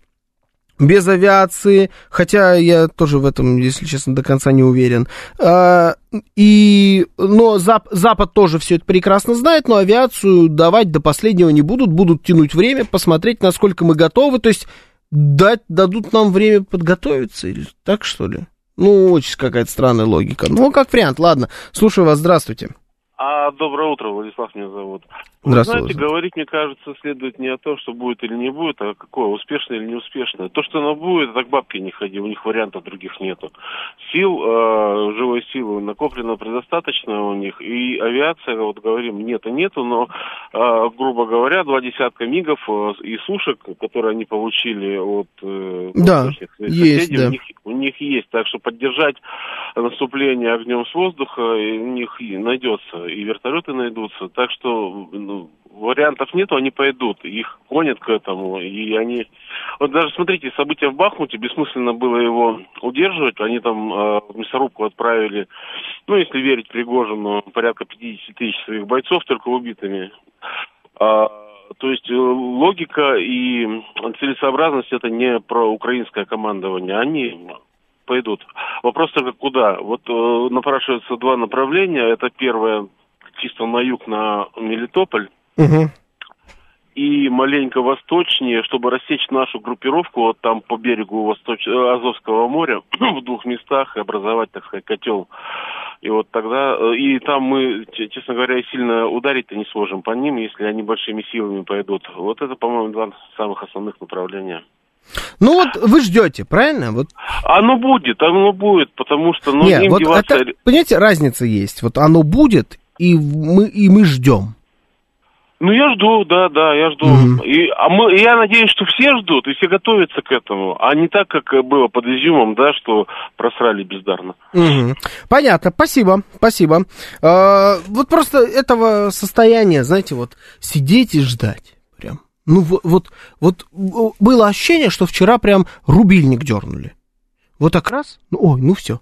без авиации, хотя я тоже в этом, если честно, до конца не уверен. А, и, но Зап, Запад тоже все это прекрасно знает, но авиацию давать до последнего не будут, будут тянуть время, посмотреть, насколько мы готовы, то есть дать, дадут нам время подготовиться, или так что ли? Ну, очень какая-то странная логика. Ну, как вариант, ладно. Слушаю вас, здравствуйте. А, доброе утро, Владислав меня зовут. Вы знаете, говорить, мне кажется, следует не о том, что будет или не будет, а какое, успешное или неуспешное. То, что оно будет, так бабки не ходи, у них вариантов других нету. Сил, э, живой силы накоплено предостаточно у них, и авиация, вот говорим, нет и нету, но, э, грубо говоря, два десятка мигов э, и сушек, которые они получили от э, да, соседей, есть, да. у, них, у них есть. Так что поддержать наступление огнем с воздуха у них найдется и вертолеты найдутся. Так что ну, вариантов нету, они пойдут. Их гонят к этому. И они... Вот даже смотрите, события в Бахмуте, бессмысленно было его удерживать. Они там э, в мясорубку отправили, ну, если верить Пригожину, порядка 50 тысяч своих бойцов только убитыми. А, то есть э, логика и целесообразность это не про украинское командование. Они пойдут. Вопрос только куда. Вот э, напрашиваются два направления. Это первое чисто на юг, на Мелитополь. Угу. И маленько восточнее, чтобы рассечь нашу группировку вот там по берегу Восточ... Азовского моря в двух местах и образовать, так сказать, котел. И вот тогда, э, и там мы, честно говоря, сильно ударить-то не сможем по ним, если они большими силами пойдут. Вот это, по-моему, два самых основных направления. Ну вот вы ждете, правильно? Вот. Оно будет, оно будет, потому что ну, Нет, вот деваться... это, понимаете, разница есть. Вот оно будет и мы, и мы ждем. Ну, я жду, да, да, я жду. Угу. И, а мы, я надеюсь, что все ждут и все готовятся к этому, а не так, как было под изюмом, да, что просрали бездарно. Угу. Понятно, спасибо, спасибо. А, вот просто этого состояния, знаете, вот сидеть и ждать прям. Ну, вот, вот, вот было ощущение, что вчера прям рубильник дернули. Вот так раз, ну, ой, ну все,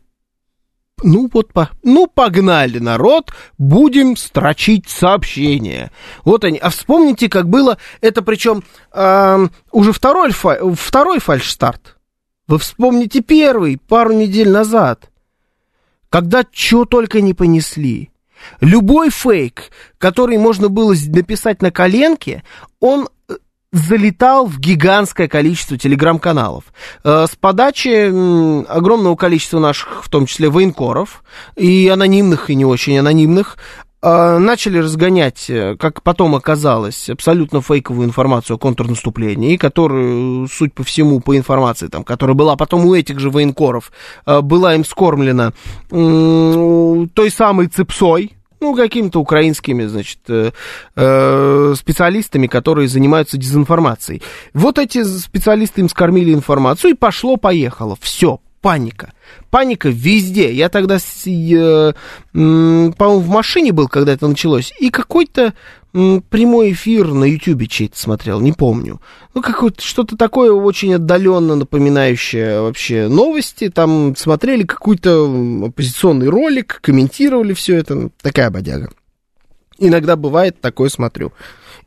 ну вот, по, ну погнали, народ, будем строчить сообщения. Вот они. А вспомните, как было, это причем э, уже второй, второй фальш-старт. Вы вспомните первый, пару недель назад, когда что только не понесли. Любой фейк, который можно было написать на коленке, он залетал в гигантское количество телеграм-каналов. Э, с подачи огромного количества наших, в том числе военкоров, и анонимных, и не очень анонимных, э, начали разгонять, э, как потом оказалось, абсолютно фейковую информацию о контрнаступлении, которую, суть по всему, по информации, там, которая была потом у этих же военкоров, была им скормлена той самой цепсой, ну, какими-то украинскими, значит, э, э, специалистами, которые занимаются дезинформацией. Вот эти специалисты им скормили информацию, и пошло-поехало. Все, паника. Паника везде. Я тогда, по-моему, в машине был, когда это началось, и какой-то прямой эфир на Ютубе чей-то смотрел, не помню. Ну, какое-то что-то такое очень отдаленно напоминающее вообще новости. Там смотрели какой-то оппозиционный ролик, комментировали все это. Такая бодяга. Иногда бывает, такое смотрю.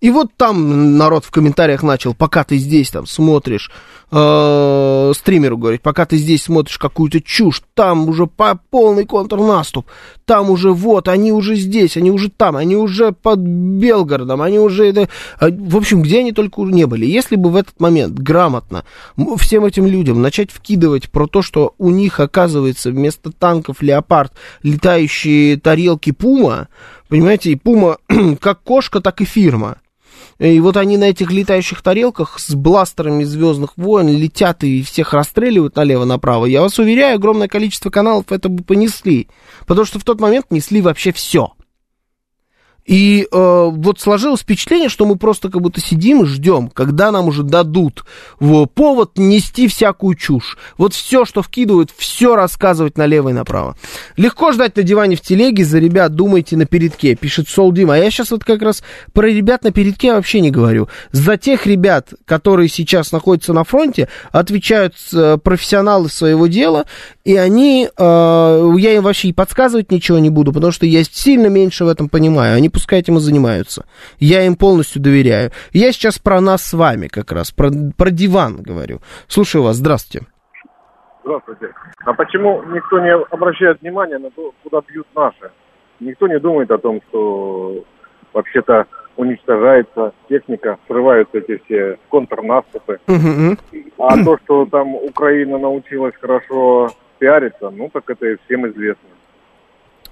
И вот там народ в комментариях начал, пока ты здесь там смотришь, э, стримеру говорить, пока ты здесь смотришь какую-то чушь, там уже по полный контрнаступ, там уже вот, они уже здесь, они уже там, они уже под Белгородом, они уже, это, а, в общем, где они только не были. Если бы в этот момент грамотно всем этим людям начать вкидывать про то, что у них оказывается вместо танков Леопард летающие тарелки Пума, понимаете, и Пума как кошка, так и фирма. И вот они на этих летающих тарелках с бластерами Звездных войн летят и всех расстреливают налево-направо. Я вас уверяю, огромное количество каналов это бы понесли. Потому что в тот момент несли вообще все. И э, вот сложилось впечатление, что мы просто как будто сидим и ждем, когда нам уже дадут в повод нести всякую чушь. Вот все, что вкидывают, все рассказывать налево и направо. Легко ждать на диване в телеге, за ребят думайте на передке, пишет Сол Дима. А я сейчас вот как раз про ребят на передке вообще не говорю. За тех ребят, которые сейчас находятся на фронте, отвечают э, профессионалы своего дела, и они, э, я им вообще и подсказывать ничего не буду, потому что я сильно меньше в этом понимаю. Они пускай этим и занимаются. Я им полностью доверяю. Я сейчас про нас с вами как раз, про, про диван говорю. Слушаю вас, здравствуйте. Здравствуйте. А почему никто не обращает внимания на то, куда бьют наши? Никто не думает о том, что вообще-то уничтожается техника, срываются эти все контрнаступы. А то, что там Украина научилась хорошо пиариться, ну так это и всем известно.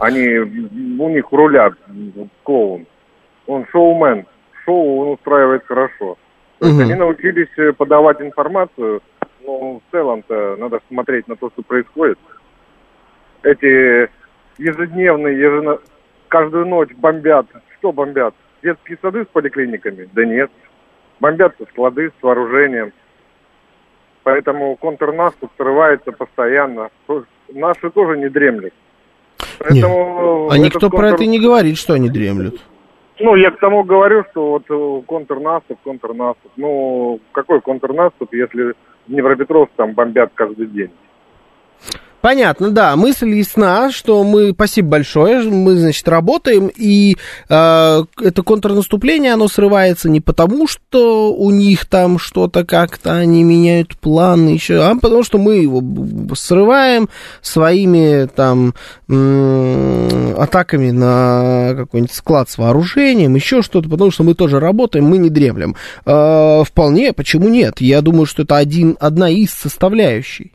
Они, у них рулят клоун. Он шоумен. Шоу он устраивает хорошо. То есть Мгм. они научились э, подавать информацию, но в целом-то надо смотреть на то, что происходит. Эти ежедневные, ежено... каждую ночь бомбят. Что бомбят? Детские сады с поликлиниками? Да нет. Бомбят склады с вооружением. Поэтому контрнаступ срывается постоянно. То- Наши тоже не дремлют. Поэтому А этот никто про контр- это и не говорит, что они дремлют. Ну, я к тому говорю, что вот э, контрнаступ, контрнаступ. Ну, какой контрнаступ, если Днепропетровск там бомбят каждый день? Понятно, да, мысль ясна, что мы, спасибо большое, мы, значит, работаем, и э, это контрнаступление, оно срывается не потому, что у них там что-то как-то, они меняют планы еще, а потому что мы его срываем своими там атаками на какой-нибудь склад с вооружением, еще что-то, потому что мы тоже работаем, мы не дремлем. Э, вполне, почему нет? Я думаю, что это один, одна из составляющих.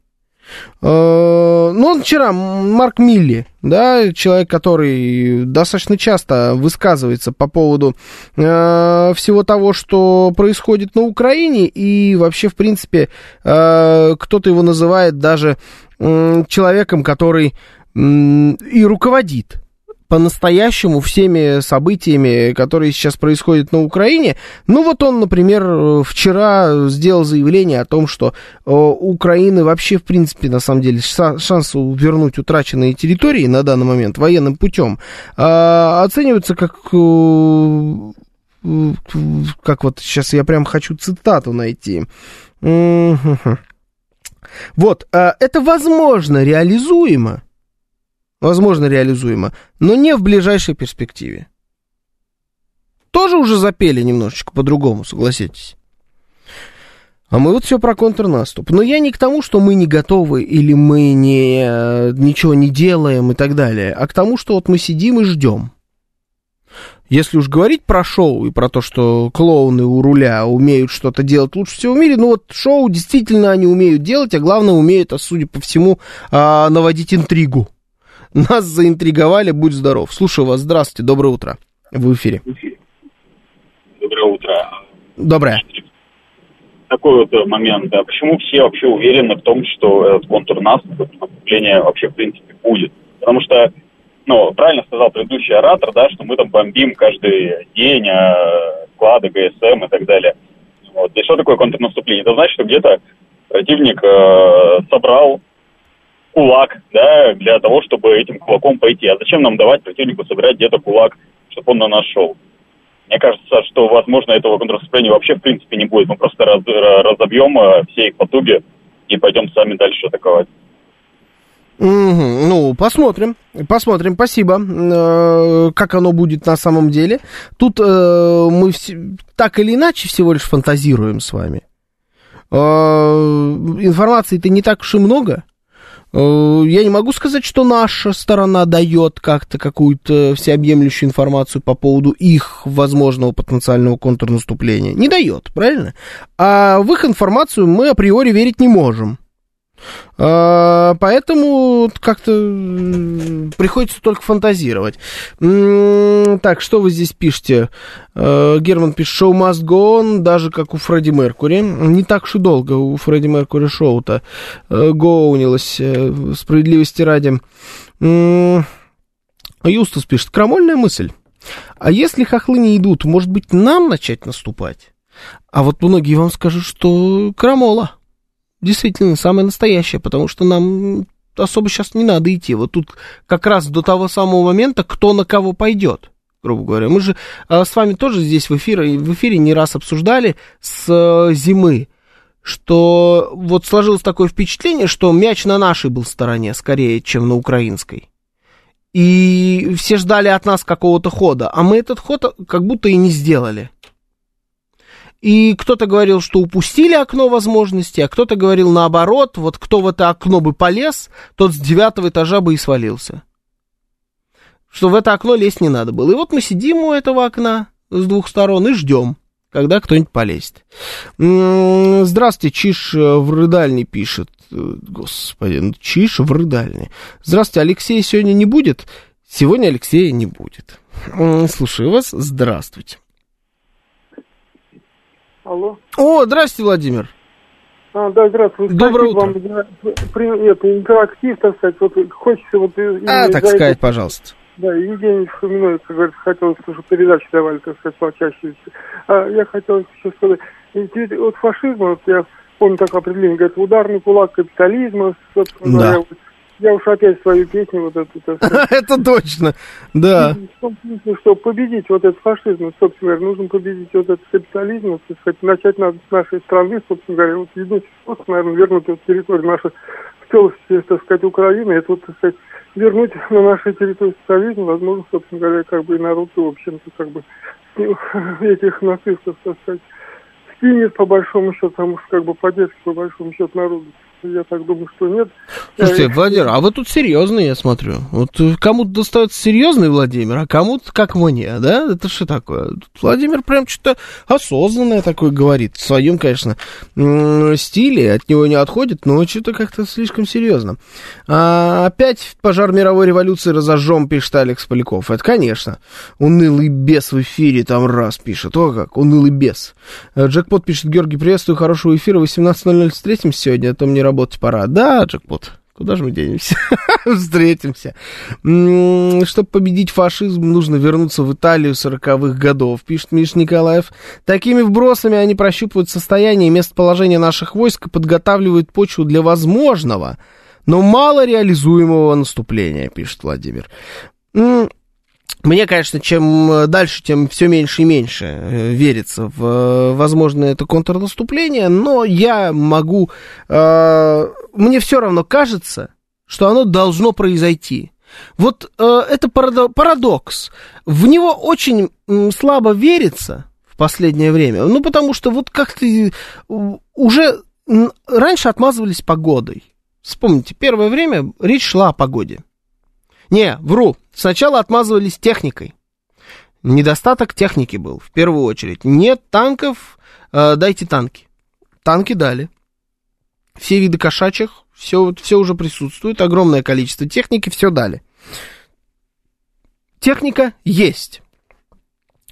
Э, Ну, вчера, Марк Милли, да, человек, который достаточно часто высказывается по поводу э, всего того, что происходит на Украине, и вообще, в принципе, э, кто-то его называет даже м, человеком, который и руководит по-настоящему всеми событиями, которые сейчас происходят на Украине. Ну вот он, например, вчера сделал заявление о том, что э, у Украины вообще, в принципе, на самом деле, ша- шанс вернуть утраченные территории на данный момент военным путем э, оцениваются как... э, Как вот сейчас я прям хочу цитату найти. Вот, это возможно реализуемо, возможно реализуемо, но не в ближайшей перспективе. Тоже уже запели немножечко по-другому, согласитесь. А мы вот все про контрнаступ. Но я не к тому, что мы не готовы или мы не, э, ничего не делаем и так далее, а к тому, что вот мы сидим и ждем. Если уж говорить про шоу и про то, что клоуны у руля умеют что-то делать лучше всего в мире, ну вот шоу действительно они умеют делать, а главное умеют, а судя по всему, а, наводить интригу. Нас заинтриговали, будь здоров. Слушаю вас, здравствуйте, доброе утро. В эфире. Доброе утро. Доброе. Такой вот э, момент. А почему все вообще уверены в том, что этот контрнаступ, это наступление вообще в принципе будет? Потому что, ну, правильно сказал предыдущий оратор, да, что мы там бомбим каждый день склады, ГСМ и так далее. Вот. И что такое контрнаступление? Это значит, что где-то противник э, собрал кулак, да, для того, чтобы этим кулаком пойти. А зачем нам давать противнику собирать где-то кулак, чтобы он на нас шел? Мне кажется, что, возможно, этого контрнаступления вообще в принципе не будет. Мы просто раз- ра- разобьем э, все их потуги и пойдем сами дальше атаковать. Мгм. Ну, посмотрим. Посмотрим, спасибо. Э, Как оно будет на самом деле. Тут э, мы все- так или иначе всего лишь фантазируем с вами. Э, Информации-то не так уж и много. Э, Я не могу сказать, что наша сторона дает как-то какую-то всеобъемлющую информацию по поводу их возможного потенциального контрнаступления. Не дает, правильно? А в их информацию мы априори верить не можем. А, Поэтому как-то приходится только фантазировать. Так, что вы здесь пишете? Э, Герман пишет, шоу must go on, даже как у Фредди Меркури. Не так уж и долго у Фредди Меркури шоу-то э, гоунилось, э, справедливости ради. Юстас пишет, крамольная мысль. А если хохлы не идут, может быть, нам начать наступать? А вот многие вам скажут, что крамола. Действительно, самое настоящее, потому что нам особо сейчас не надо идти. Вот тут как раз до того самого момента, кто на кого пойдет, грубо говоря. Мы же а, с вами тоже здесь в эфире, в эфире не раз обсуждали с а, зимы, что вот сложилось такое впечатление, что мяч на нашей был стороне скорее, чем на украинской. И все ждали от нас какого-то хода, а мы этот ход как будто и не сделали. И кто-то говорил, что упустили окно возможностей, а кто-то говорил наоборот, вот кто в это окно бы полез, тот с девятого этажа бы и свалился. Что в это окно лезть не надо было. И вот мы сидим у этого окна с двух сторон и ждем, когда кто-нибудь полезет. Здравствуйте, Чиш в рыдальне пишет. Господи, ну Чиш в рыдальне. Здравствуйте, Алексея сегодня не будет? Сегодня Алексея не будет. Слушаю вас, здравствуйте. Алло. О, здравствуйте, Владимир. А, да, здравствуйте. Доброе Спасибо утро. Вам при- это, интерактив, так сказать. Вот хочется вот... А, так сказать, пожалуйста. Да, Евгений вспоминает, как говорится, хотелось, чтобы передачи давали, так сказать, почаще. А, я хотел еще сказать, вот фашизм, вот я помню такое определение, говорит, ударный кулак капитализма, собственно Да. говоря, вот я уж опять свою песню вот эту, сказать, Это точно, да. В том смысле, что победить вот этот фашизм, собственно говоря, нужно победить вот этот капитализм, сказать, начать надо с нашей страны, собственно говоря, вот единственный способ, наверное, вернуть вот территорию нашей в целости, так сказать, Украины, это вот, так сказать, вернуть на нашей территории социализм, возможно, собственно говоря, как бы и народ, в общем-то, как бы этих нацистов, так сказать, скинет по большому счету, потому что как бы поддержки по большому счету народу. Я так думаю, что нет. Слушайте, Владимир, а вы тут серьезный, я смотрю. Вот э, кому-то достается серьезный Владимир, а кому-то как мне, да? Это что такое? Тут Владимир прям что-то осознанное такое говорит. В своем, конечно, стиле, от него не отходит, но что-то как-то слишком серьезно. А, опять пожар мировой революции разожжем, пишет Алекс Поляков. Это, конечно. Унылый бес в эфире там раз пишет. О как, унылый бес. Э, Джекпот пишет, Георгий, приветствую, хорошего эфира. 18.00 встретимся сегодня, а то мне работать пора. Да, Джекпот, куда же мы денемся? Встретимся. Чтобы победить фашизм, нужно вернуться в Италию 40-х годов, пишет Миш Николаев. Такими вбросами они прощупывают состояние и местоположение наших войск и подготавливают почву для возможного, но мало реализуемого наступления, пишет Владимир. Мне, конечно, чем дальше, тем все меньше и меньше э, верится в э, возможное это контрнаступление, но я могу... э, мне все равно кажется, что оно должно произойти. Вот э, это парадо- парадокс. В него очень слабо верится в последнее время. Ну, потому что вот как-то э, уже раньше отмазывались погодой. Вспомните, первое время речь шла о погоде. Не, вру. Сначала отмазывались техникой. Недостаток техники был, в первую очередь. Нет танков, э, дайте танки. Танки дали. Все виды кошачьих, все, все уже присутствует, огромное количество техники, все дали. Техника есть.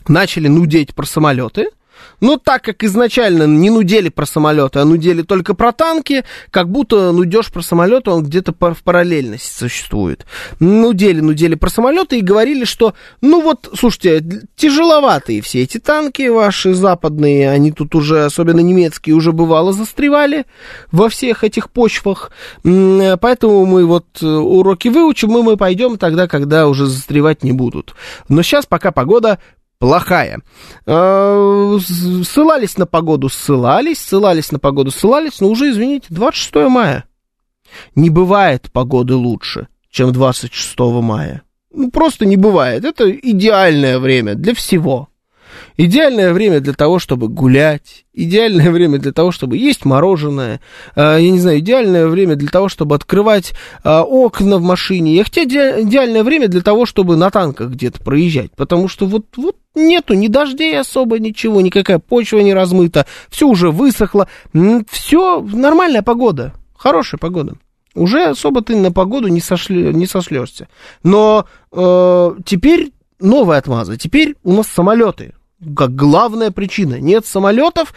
Начали нудеть про самолеты. Но так как изначально не нудели про самолеты, а нудели только про танки, как будто нудеж про самолеты, он где-то в параллельности существует. Нудели, нудели про самолеты и говорили, что, ну вот, слушайте, тяжеловатые все эти танки ваши западные, они тут уже, особенно немецкие, уже бывало застревали во всех этих почвах, поэтому мы вот э, уроки выучим, и мы пойдем тогда, когда уже застревать не будут. Но сейчас пока погода плохая. Э, Ссылались на погоду, ссылались, ссылались на погоду, ссылались, но уже, извините, 26 мая. Не бывает погоды лучше, чем 26 мая. Ну, просто не бывает. Это идеальное время для всего. Идеальное время для того, чтобы гулять, идеальное время для того, чтобы есть мороженое, э, я не знаю, идеальное время для того, чтобы открывать э, окна в машине, и хотя иде- идеальное время для того, чтобы на танках где-то проезжать, потому что вот, вот нету ни дождей особо, ничего, никакая почва не размыта, все уже высохло, все нормальная погода, хорошая погода. Уже особо ты на погоду не, сошли, не сошлешься. Но э, теперь новая отмаза. Теперь у нас самолеты. Как главная причина. Нет самолетов,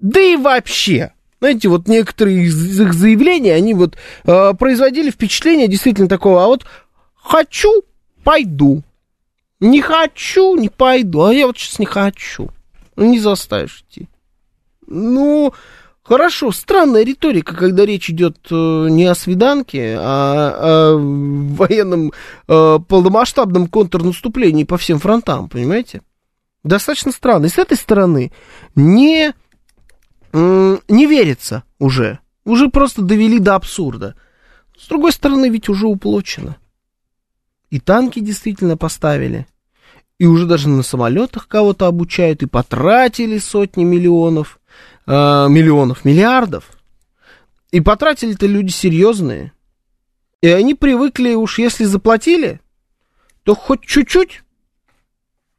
да и вообще. Знаете, вот некоторые из их заявлений, они вот э, производили впечатление действительно такого, а вот хочу, пойду. Не хочу, не пойду. А я вот сейчас не хочу. Ну, не заставишь идти. Ну, хорошо, странная риторика, когда речь идет э, не о свиданке, а о военном э, полномасштабном контрнаступлении по всем фронтам, понимаете? Достаточно странно. И с этой стороны не, не верится уже. Уже просто довели до абсурда. С другой стороны, ведь уже уплочено. И танки действительно поставили. И уже даже на самолетах кого-то обучают. И потратили сотни миллионов. Э, миллионов, миллиардов. И потратили-то люди серьезные. И они привыкли уж, если заплатили, то хоть чуть-чуть,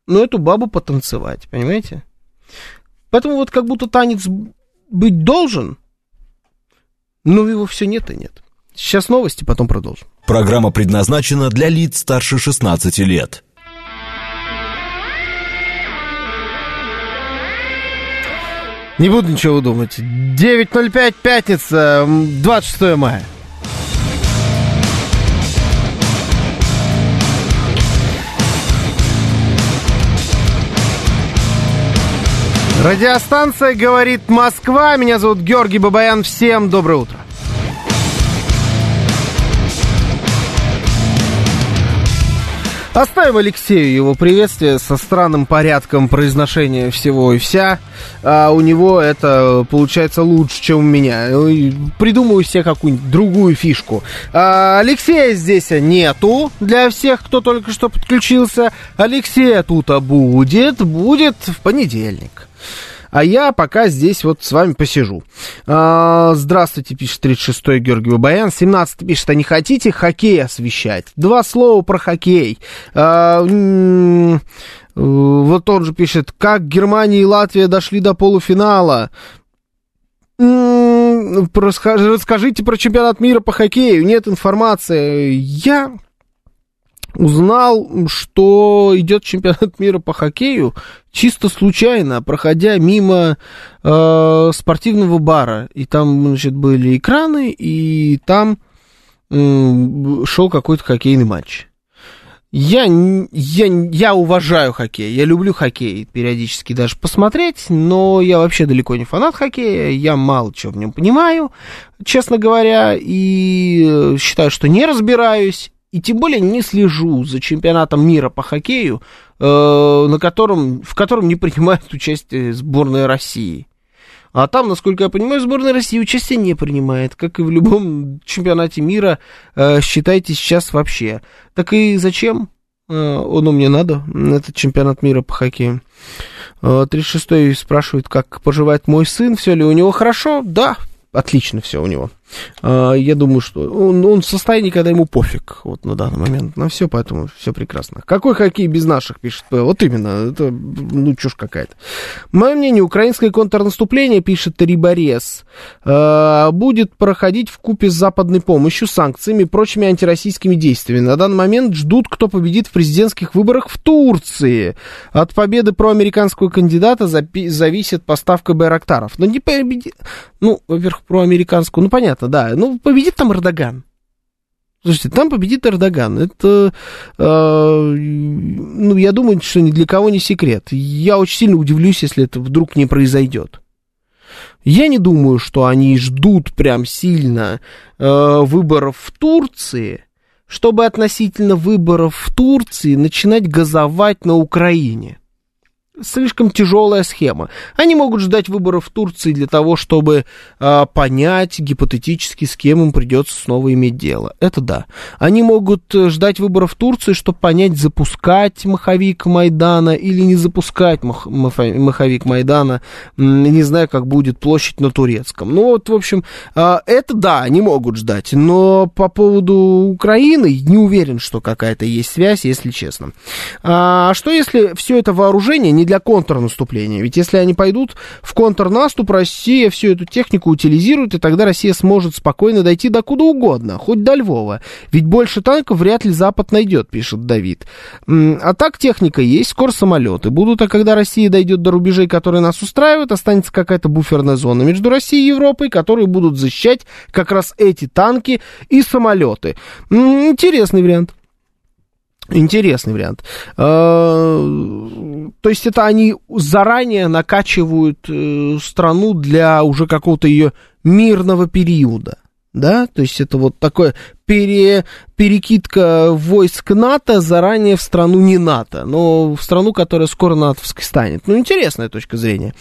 но эту бабу потанцевать, понимаете? Поэтому вот как будто танец быть должен, но его все нет и нет. Сейчас новости, потом продолжим. Программа предназначена для лиц старше 16 лет. Не буду ничего думать. 9.05, пятница, 26 мая. Радиостанция говорит Москва. Меня зовут Георгий Бабаян. Всем доброе утро. Оставим Алексею его приветствие со странным порядком произношения всего и вся. А у него это получается лучше, чем у меня. Придумаю себе какую-нибудь другую фишку. А Алексея здесь нету для всех, кто только что подключился. Алексея тут будет, будет в понедельник. А я пока здесь вот с вами посижу. А, здравствуйте, пишет 36-й Георгий Бабаян. 17 пишет, а не хотите хоккей освещать? Два слова про хоккей. А, вот он же пишет, как Германия и Латвия дошли до полуфинала. Расскажите про чемпионат мира по хоккею. Нет информации. Я узнал, что идет чемпионат мира по хоккею чисто случайно, проходя мимо э, спортивного бара. И там, значит, были экраны, и там э, шел какой-то хоккейный матч. Я, я, я уважаю хоккей, я люблю хоккей периодически даже посмотреть, но я вообще далеко не фанат хоккея, я мало чего в нем понимаю, честно говоря, и э, считаю, что не разбираюсь, и тем более не слежу за чемпионатом мира по хоккею, э, на котором, в котором не принимает участие сборная России. А там, насколько я понимаю, сборная России участие не принимает, как и в любом чемпионате мира, э, считайте сейчас вообще. Так и зачем? Э, оно мне надо, этот чемпионат мира по хоккею. 36-й спрашивает, как поживает мой сын, все ли у него хорошо? Да, отлично все у него. А, я думаю, что он, он в состоянии, когда ему пофиг вот на данный момент на все, поэтому все прекрасно. Какой хоккей без наших, пишет Вот именно, это, ну, чушь какая-то. Мое мнение, украинское контрнаступление, пишет Риборез, а, будет проходить в купе с западной помощью, санкциями и прочими антироссийскими действиями. На данный момент ждут, кто победит в президентских выборах в Турции. От победы проамериканского кандидата зависит поставка байрактаров. Но не победит... Ну, во-первых, проамериканскую, ну, понятно, понятно, да. Ну, победит там Эрдоган. Слушайте, там победит Эрдоган. Это, э, ну, я думаю, что ни для кого не секрет. Я очень сильно удивлюсь, если это вдруг не произойдет. Я не думаю, что они ждут прям сильно э, выборов в Турции, чтобы относительно выборов в Турции начинать газовать на Украине слишком тяжелая схема. Они могут ждать выборов в Турции для того, чтобы э, понять гипотетически, с кем им придется снова иметь дело. Это да. Они могут э, ждать выборов в Турции, чтобы понять, запускать маховик Майдана или не запускать мах, маховик Майдана. Не знаю, как будет площадь на турецком. Ну вот, в общем, э, это да, они могут ждать. Но по поводу Украины не уверен, что какая-то есть связь, если честно. А что если все это вооружение не для контрнаступления. Ведь если они пойдут в контрнаступ, Россия всю эту технику утилизирует, и тогда Россия сможет спокойно дойти до куда угодно, хоть до Львова. Ведь больше танков вряд ли Запад найдет, пишет Давид. А так техника есть, скоро самолеты будут, а когда Россия дойдет до рубежей, которые нас устраивают, останется какая-то буферная зона между Россией и Европой, которые будут защищать как раз эти танки и самолеты. Интересный вариант. Интересный вариант. Э, то есть это они заранее накачивают э, страну для уже какого-то ее мирного периода. Да, то есть это вот такое пере, перекидка войск НАТО заранее в страну не НАТО, но в страну, которая скоро натовской станет. Ну, интересная точка зрения.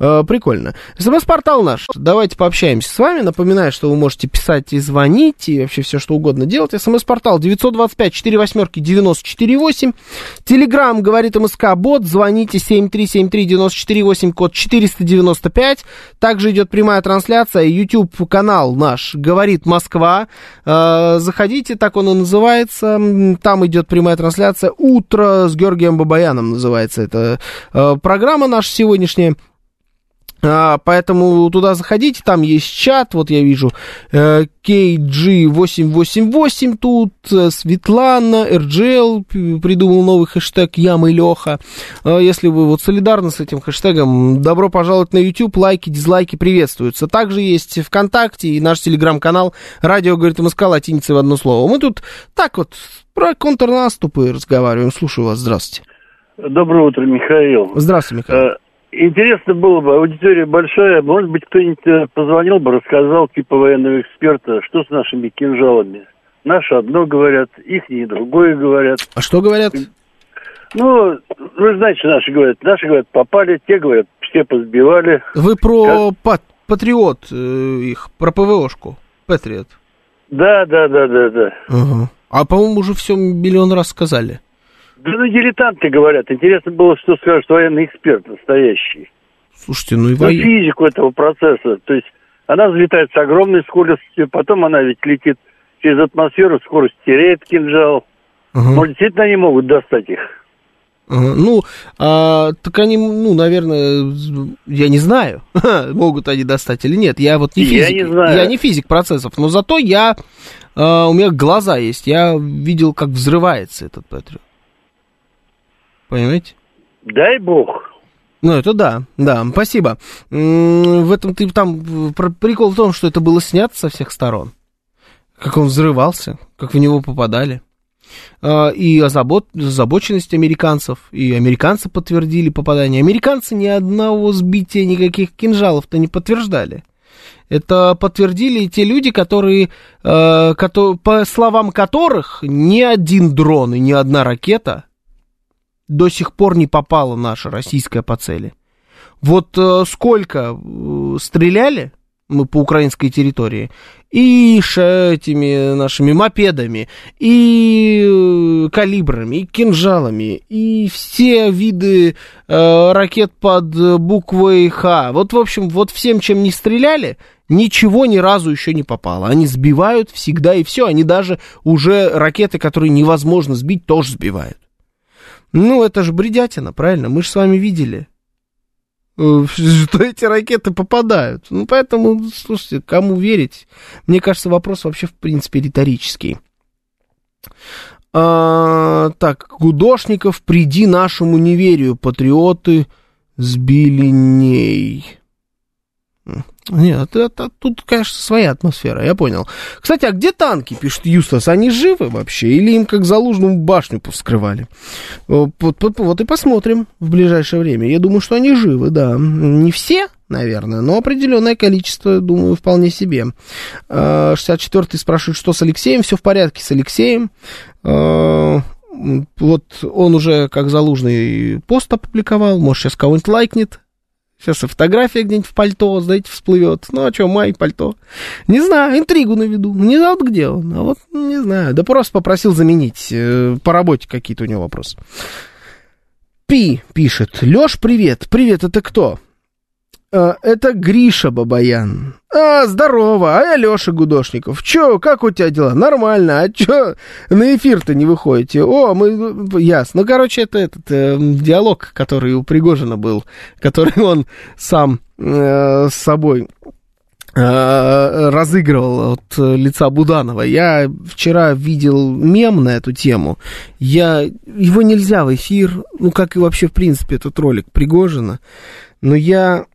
Э, прикольно. СМС-портал наш. Давайте пообщаемся с вами. Напоминаю, что вы можете писать и звонить, и вообще все, что угодно делать. СМС-портал 925 4 восьмерки 948. Телеграмм говорит МСК Бот. Звоните 7373 948 код 495. Также идет прямая трансляция. YouTube канал наш говорит Москва. Э, заходите, так он и называется. Там идет прямая трансляция. Утро с Георгием Бабаяном называется эта э, программа наша сегодняшняя. А, поэтому туда заходите, там есть чат, вот я вижу э, KG888 тут, э, Светлана, RGL придумал новый хэштег Яма и Леха. Э, если вы вот солидарны с этим хэштегом, добро пожаловать на YouTube, лайки, дизлайки приветствуются. Также есть ВКонтакте и наш телеграм-канал «Радио, говорит МСК», латиницей в одно слово. Мы тут так вот про контрнаступы разговариваем. Слушаю вас, здравствуйте. Доброе утро, Михаил. Здравствуйте, Михаил. Интересно было бы, аудитория большая, может быть, кто-нибудь э, позвонил бы, рассказал, типа военного эксперта, что с нашими кинжалами. Наши одно говорят, их не другое говорят. А что говорят? Ну, вы знаете, наши говорят. Наши говорят, попали, те говорят, все позбивали. Вы про как... патриот э, их, про ПВОшку, Патриот. Да, да, да, да, да. Угу. А, по-моему, уже все миллион раз сказали. Да ну дилетанты говорят. Интересно было, что скажет военный эксперт настоящий. Слушайте, ну и воен... ну, физику этого процесса. То есть она взлетает с огромной скоростью, потом она ведь летит через атмосферу, скорость теряет кинжал. Угу. Может, действительно они могут достать их? Ну, а, так они, ну, наверное, я не знаю, могут они достать или нет. Я вот не физик. Я не, знаю. Я не физик процессов, но зато я, а, у меня глаза есть. Я видел, как взрывается этот Патриот. Понимаете? Дай бог. Ну, это да, да, спасибо. В этом ты там прикол в том, что это было снято со всех сторон. Как он взрывался, как в него попадали. А, и озабот, озабоченность американцев, и американцы подтвердили попадание. Американцы ни одного сбития, никаких кинжалов-то не подтверждали. Это подтвердили те люди, которые, э, по словам которых, ни один дрон и ни одна ракета до сих пор не попала наша российская по цели. Вот э, сколько э, стреляли мы по украинской территории, и этими нашими мопедами, и э, калибрами, и кинжалами, и все виды э, ракет под буквой Х. Вот, в общем, вот всем, чем не стреляли, ничего ни разу еще не попало. Они сбивают всегда и все. Они даже уже ракеты, которые невозможно сбить, тоже сбивают. Ну, это же бредятина, правильно? Мы же с вами видели, э, что эти ракеты попадают. Ну, поэтому, слушайте, кому верить? Мне кажется, вопрос вообще, в принципе, риторический. А, так, Гудошников, приди нашему неверию, патриоты сбили ней. Нет, это, тут, конечно, своя атмосфера, я понял. Кстати, а где танки, пишет Юстас? Они живы вообще? Или им как Залужному башню повскрывали? Вот, вот, вот и посмотрим в ближайшее время. Я думаю, что они живы, да. Не все, наверное, но определенное количество, думаю, вполне себе. 64-й а, спрашивает, что с Алексеем? Все в порядке с Алексеем. А, вот он уже как залужный пост опубликовал, может, сейчас кого-нибудь лайкнет, Сейчас и фотография где-нибудь в пальто, знаете, всплывет. Ну, а что, май, пальто? Не знаю, интригу наведу. Не вот где он. А вот не знаю. Да просто попросил заменить. Э, по работе какие-то у него вопросы. Пи пишет. Леш, привет. Привет, это кто? А, это Гриша Бабаян. А, здорово, а я Леша Гудошников. Чё, как у тебя дела? Нормально. А чё на эфир-то не выходите? О, мы... Ясно. Ну, короче, это этот э, диалог, который у Пригожина был, который он сам э, с собой э, разыгрывал от лица Буданова. Я вчера видел мем на эту тему. Я... Его нельзя в эфир, ну, как и вообще, в принципе, этот ролик Пригожина Но я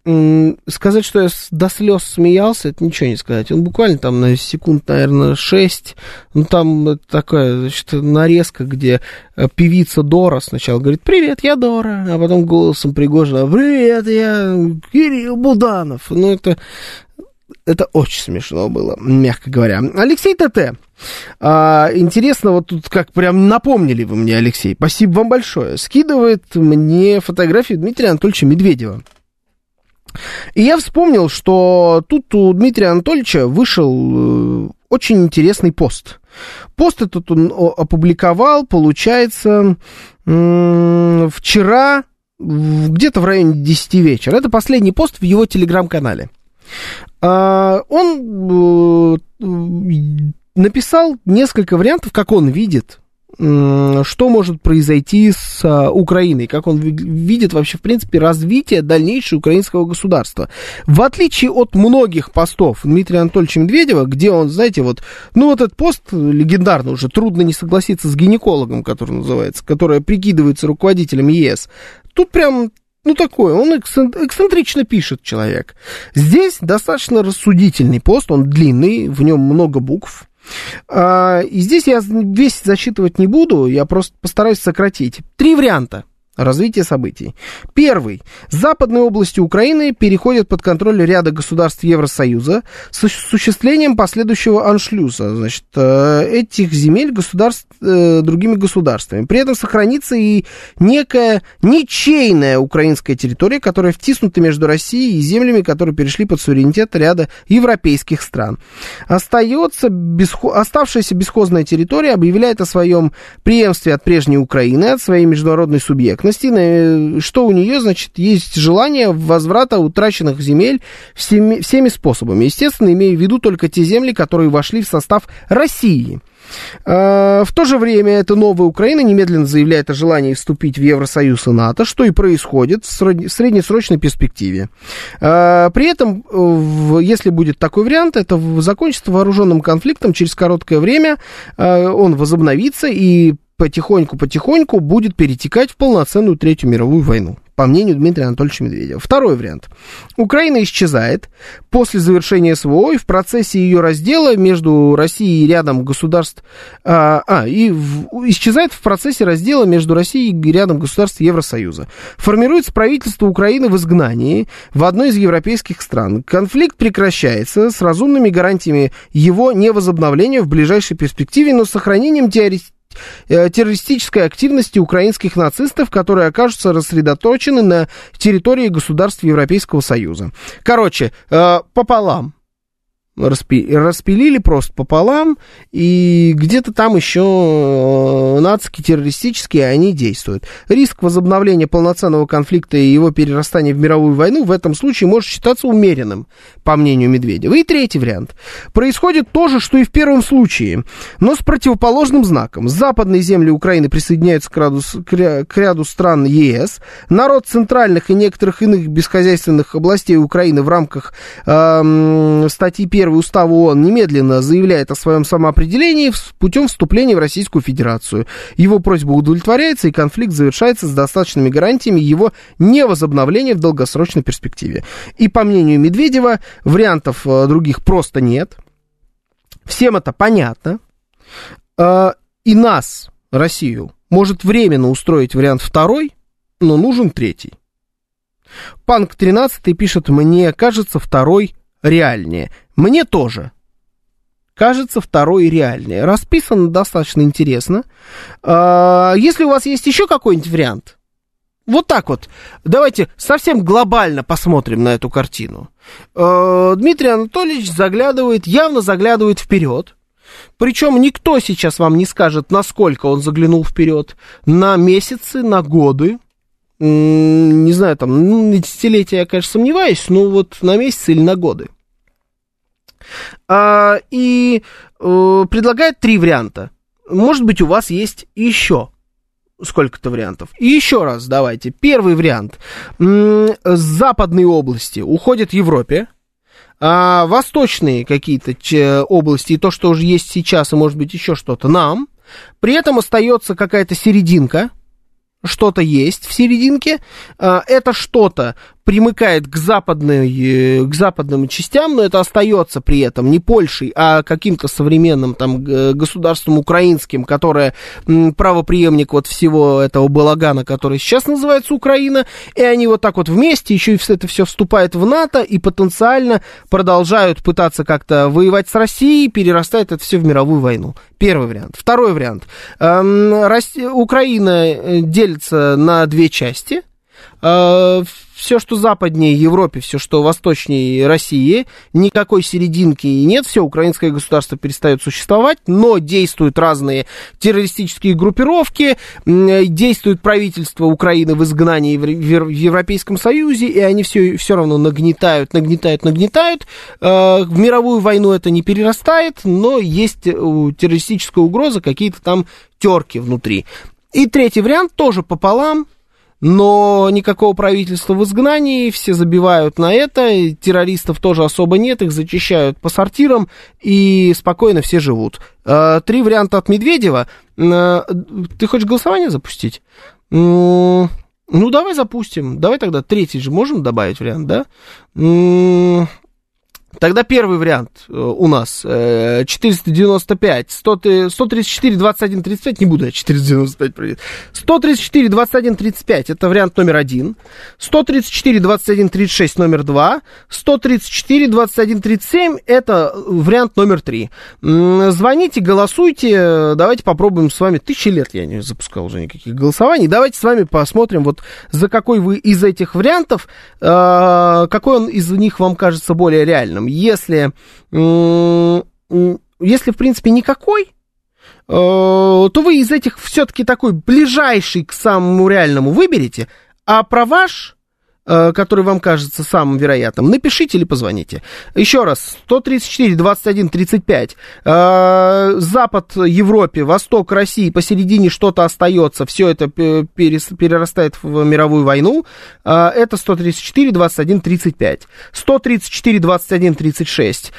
сказать, что я до слез смеялся, это ничего не сказать. Он буквально там на секунд, наверное, 6. Ну, там такая, значит, нарезка, где э, певица Дора сначала говорит, привет, я Дора, а потом голосом Пригожина, привет, я Кирилл Буданов. Ну, это, это очень смешно было, мягко говоря. Алексей ТТ. А, интересно, вот тут как прям напомнили вы мне, Алексей. Спасибо вам большое. Скидывает мне фотографию Дмитрия Анатольевича Медведева. И я вспомнил, что тут у Дмитрия Анатольевича вышел э, очень интересный пост. Пост этот он опубликовал, получается, вчера, где-то в районе 10 вечера. Это последний пост в его телеграм-канале. А, Он э, написал несколько вариантов, как он видит, что может произойти с а, Украиной, как он ви- видит вообще, в принципе, развитие дальнейшего украинского государства. В отличие от многих постов Дмитрия Анатольевича Медведева, где он, знаете, вот, ну, вот этот пост легендарный уже, трудно не согласиться с гинекологом, который называется, который прикидывается руководителем ЕС. Тут прям ну, такой, он эксцен- эксцентрично пишет человек. Здесь достаточно рассудительный пост, он длинный, в нем много букв. А, и здесь я весь зачитывать не буду, я просто постараюсь сократить. Три варианта развития событий. Первый. Западные области Украины переходят под контроль ряда государств Евросоюза с осуществлением последующего аншлюса значит, э, этих земель государств э, другими государствами. При этом сохранится и некая ничейная украинская территория, которая втиснута между Россией и землями, которые перешли под суверенитет ряда европейских стран. Остается бесхо... Оставшаяся бесхозная территория объявляет о своем преемстве от прежней Украины, от своей международной субъектности, на- что у нее, значит, есть желание возврата утраченных земель всеми, всеми способами. Естественно, имея в виду только те земли, которые вошли в состав России. Э, В то же время эта новая Украина немедленно заявляет о желании вступить в Евросоюз и НАТО, что и происходит в среднесрочной перспективе. Э, При этом, э, если будет такой вариант, это закончится вооруженным конфликтом через короткое время, э, он возобновится и потихоньку-потихоньку будет перетекать в полноценную Третью мировую войну, по мнению Дмитрия Анатольевича Медведева. Второй вариант. Украина исчезает после завершения СВО и в процессе ее раздела между Россией и рядом государств... А, а, и в- исчезает в процессе раздела между Россией и рядом государств Евросоюза. Формируется правительство Украины в изгнании в одной из европейских стран. Конфликт прекращается с разумными гарантиями его невозобновления в ближайшей перспективе, но с сохранением теоретически террористической активности украинских нацистов, которые окажутся рассредоточены на территории государств Европейского Союза. Короче, э, пополам. Распи- распилили просто пополам, и где-то там еще э, нацики террористические, они действуют. Риск возобновления полноценного конфликта и его перерастания в мировую войну в этом случае может считаться умеренным, по мнению Медведева. И третий вариант. Происходит то же, что и в первом случае, но с противоположным знаком. Западные земли Украины присоединяются к ряду, к ря- к ряду стран ЕС. Народ центральных и некоторых иных бесхозяйственных областей Украины в рамках эм, статьи 1 Устава ООН немедленно заявляет о своем самоопределении путем вступления в Российскую Федерацию. Его просьба удовлетворяется, и конфликт завершается с достаточными гарантиями его невозобновления в долгосрочной перспективе. И по мнению Медведева, вариантов э, других просто нет. Всем это понятно. Э, и нас, Россию, может временно устроить вариант второй, но нужен третий. Панк 13 пишет, мне кажется, второй реальнее. Мне тоже. Кажется, второй реальнее. Расписано достаточно интересно. А, Если у вас есть еще какой-нибудь вариант, вот так вот, давайте совсем глобально посмотрим на эту картину. А, Дмитрий Анатольевич заглядывает, явно заглядывает вперед. Причем никто сейчас вам не скажет, насколько он заглянул вперед. На месяцы, на годы. Не знаю, там, на десятилетия я, конечно, сомневаюсь, но вот на месяцы или на годы. А, и э, предлагает три варианта. Может быть, у вас есть еще сколько-то вариантов. И еще раз давайте. Первый вариант. Западной области уходят Европе. А восточные какие-то области, и то, что уже есть сейчас, и может быть еще что-то, нам. При этом остается какая-то серединка, что-то есть в серединке. А, Это что-то примыкает к, западной, э, к западным частям, но это остается при этом не Польшей, а каким-то современным там государством украинским, которое правоприемник вот всего этого балагана, который сейчас называется Украина, и они вот так вот вместе еще и это все вступает в НАТО и потенциально продолжают пытаться как-то воевать с Россией, перерастает это все в мировую войну. Первый вариант. Второй вариант. Эм, Украина э, делится на две части. Все, что западнее Европе, все, что восточнее России, никакой серединки нет, все, украинское государство перестает существовать, но действуют разные террористические группировки, действует правительство Украины в изгнании в Европейском Союзе, и они все, все равно нагнетают, нагнетают, нагнетают. Э, в мировую войну это не перерастает, но есть террористическая угроза, какие-то там терки внутри. И третий вариант тоже пополам, но никакого правительства в изгнании, все забивают на это, террористов тоже особо нет, их зачищают по сортирам, и спокойно все живут. Э, три варианта от Медведева. Э, ты хочешь голосование запустить? Ну, давай запустим. Давай тогда третий же можем добавить вариант, да? Тогда первый вариант э, у нас 495, 100, 134, 21, 35, не буду я 495 проверять. 134, 21, 35, это вариант номер один. 134, 21, 36, номер два. 134, 21, 37, это вариант номер три. Звоните, голосуйте, давайте попробуем с вами. Тысячи лет я не запускал уже никаких голосований. Давайте с вами посмотрим, вот за какой вы из этих вариантов, э, какой он из них вам кажется более реальным если, если в принципе, никакой, э, то вы из этих все-таки такой ближайший к самому реальному выберете, а про ваш который вам кажется самым вероятным, напишите или позвоните. Еще раз, 134, 21, 35. Запад Европе, Восток России, посередине что-то остается, все это перерастает в мировую войну. Э, это 134, 21, 35. 134, 21, 36.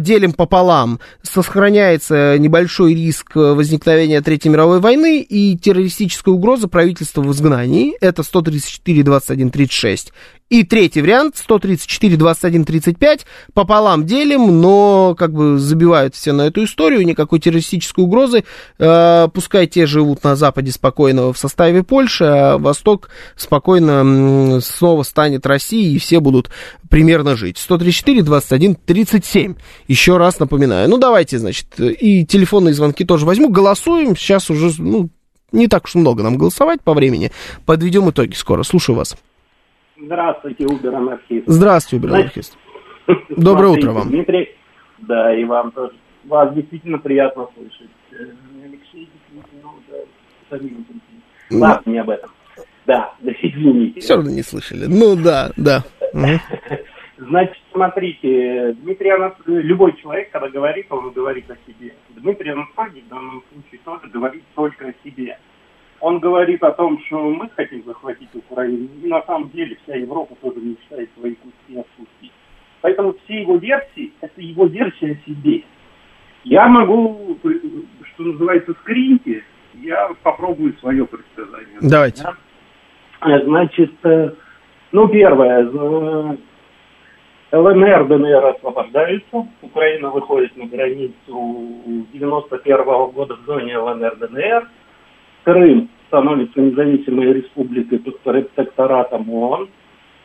Делим пополам. Сохраняется небольшой риск возникновения Третьей мировой войны и террористическая угроза правительства в изгнании. Это 134, 21, 36. И третий вариант, 134, 21, 35, пополам делим, но как бы забивают все на эту историю, никакой террористической угрозы. Э, пускай те живут на Западе спокойно в составе Польши, а Восток спокойно снова станет Россией, и все будут примерно жить. 134, 21, 37. Еще раз напоминаю. Ну, давайте, значит, и телефонные звонки тоже возьму. Голосуем. Сейчас уже, ну, не так уж много нам голосовать по времени. Подведем итоги скоро. Слушаю вас. Здравствуйте, Убер-анархист. Здравствуйте, Убер-анархист. Доброе утро вам. Дмитрий, да, и вам тоже. Вас действительно приятно слышать. Э, Алексей действительно уже ну. Ладно, не об этом. Да, извините. Все равно не слышали. Ну да, да. Значит, смотрите, Дмитрий Анатольевич, любой человек, когда говорит, он говорит о себе. Дмитрий Анатольевич в данном случае тоже говорит только о себе он говорит о том, что мы хотим захватить Украину, и на самом деле вся Европа тоже мечтает свои куски отпустить. Поэтому все его версии, это его версия о себе. Я могу, что называется, скриньте, я попробую свое предсказание. Давайте. Да? Значит, э, ну, первое, ЛНР, ДНР освобождаются, Украина выходит на границу 91 -го года в зоне ЛНР, ДНР, Крым становится независимой республикой под протекторатом ООН.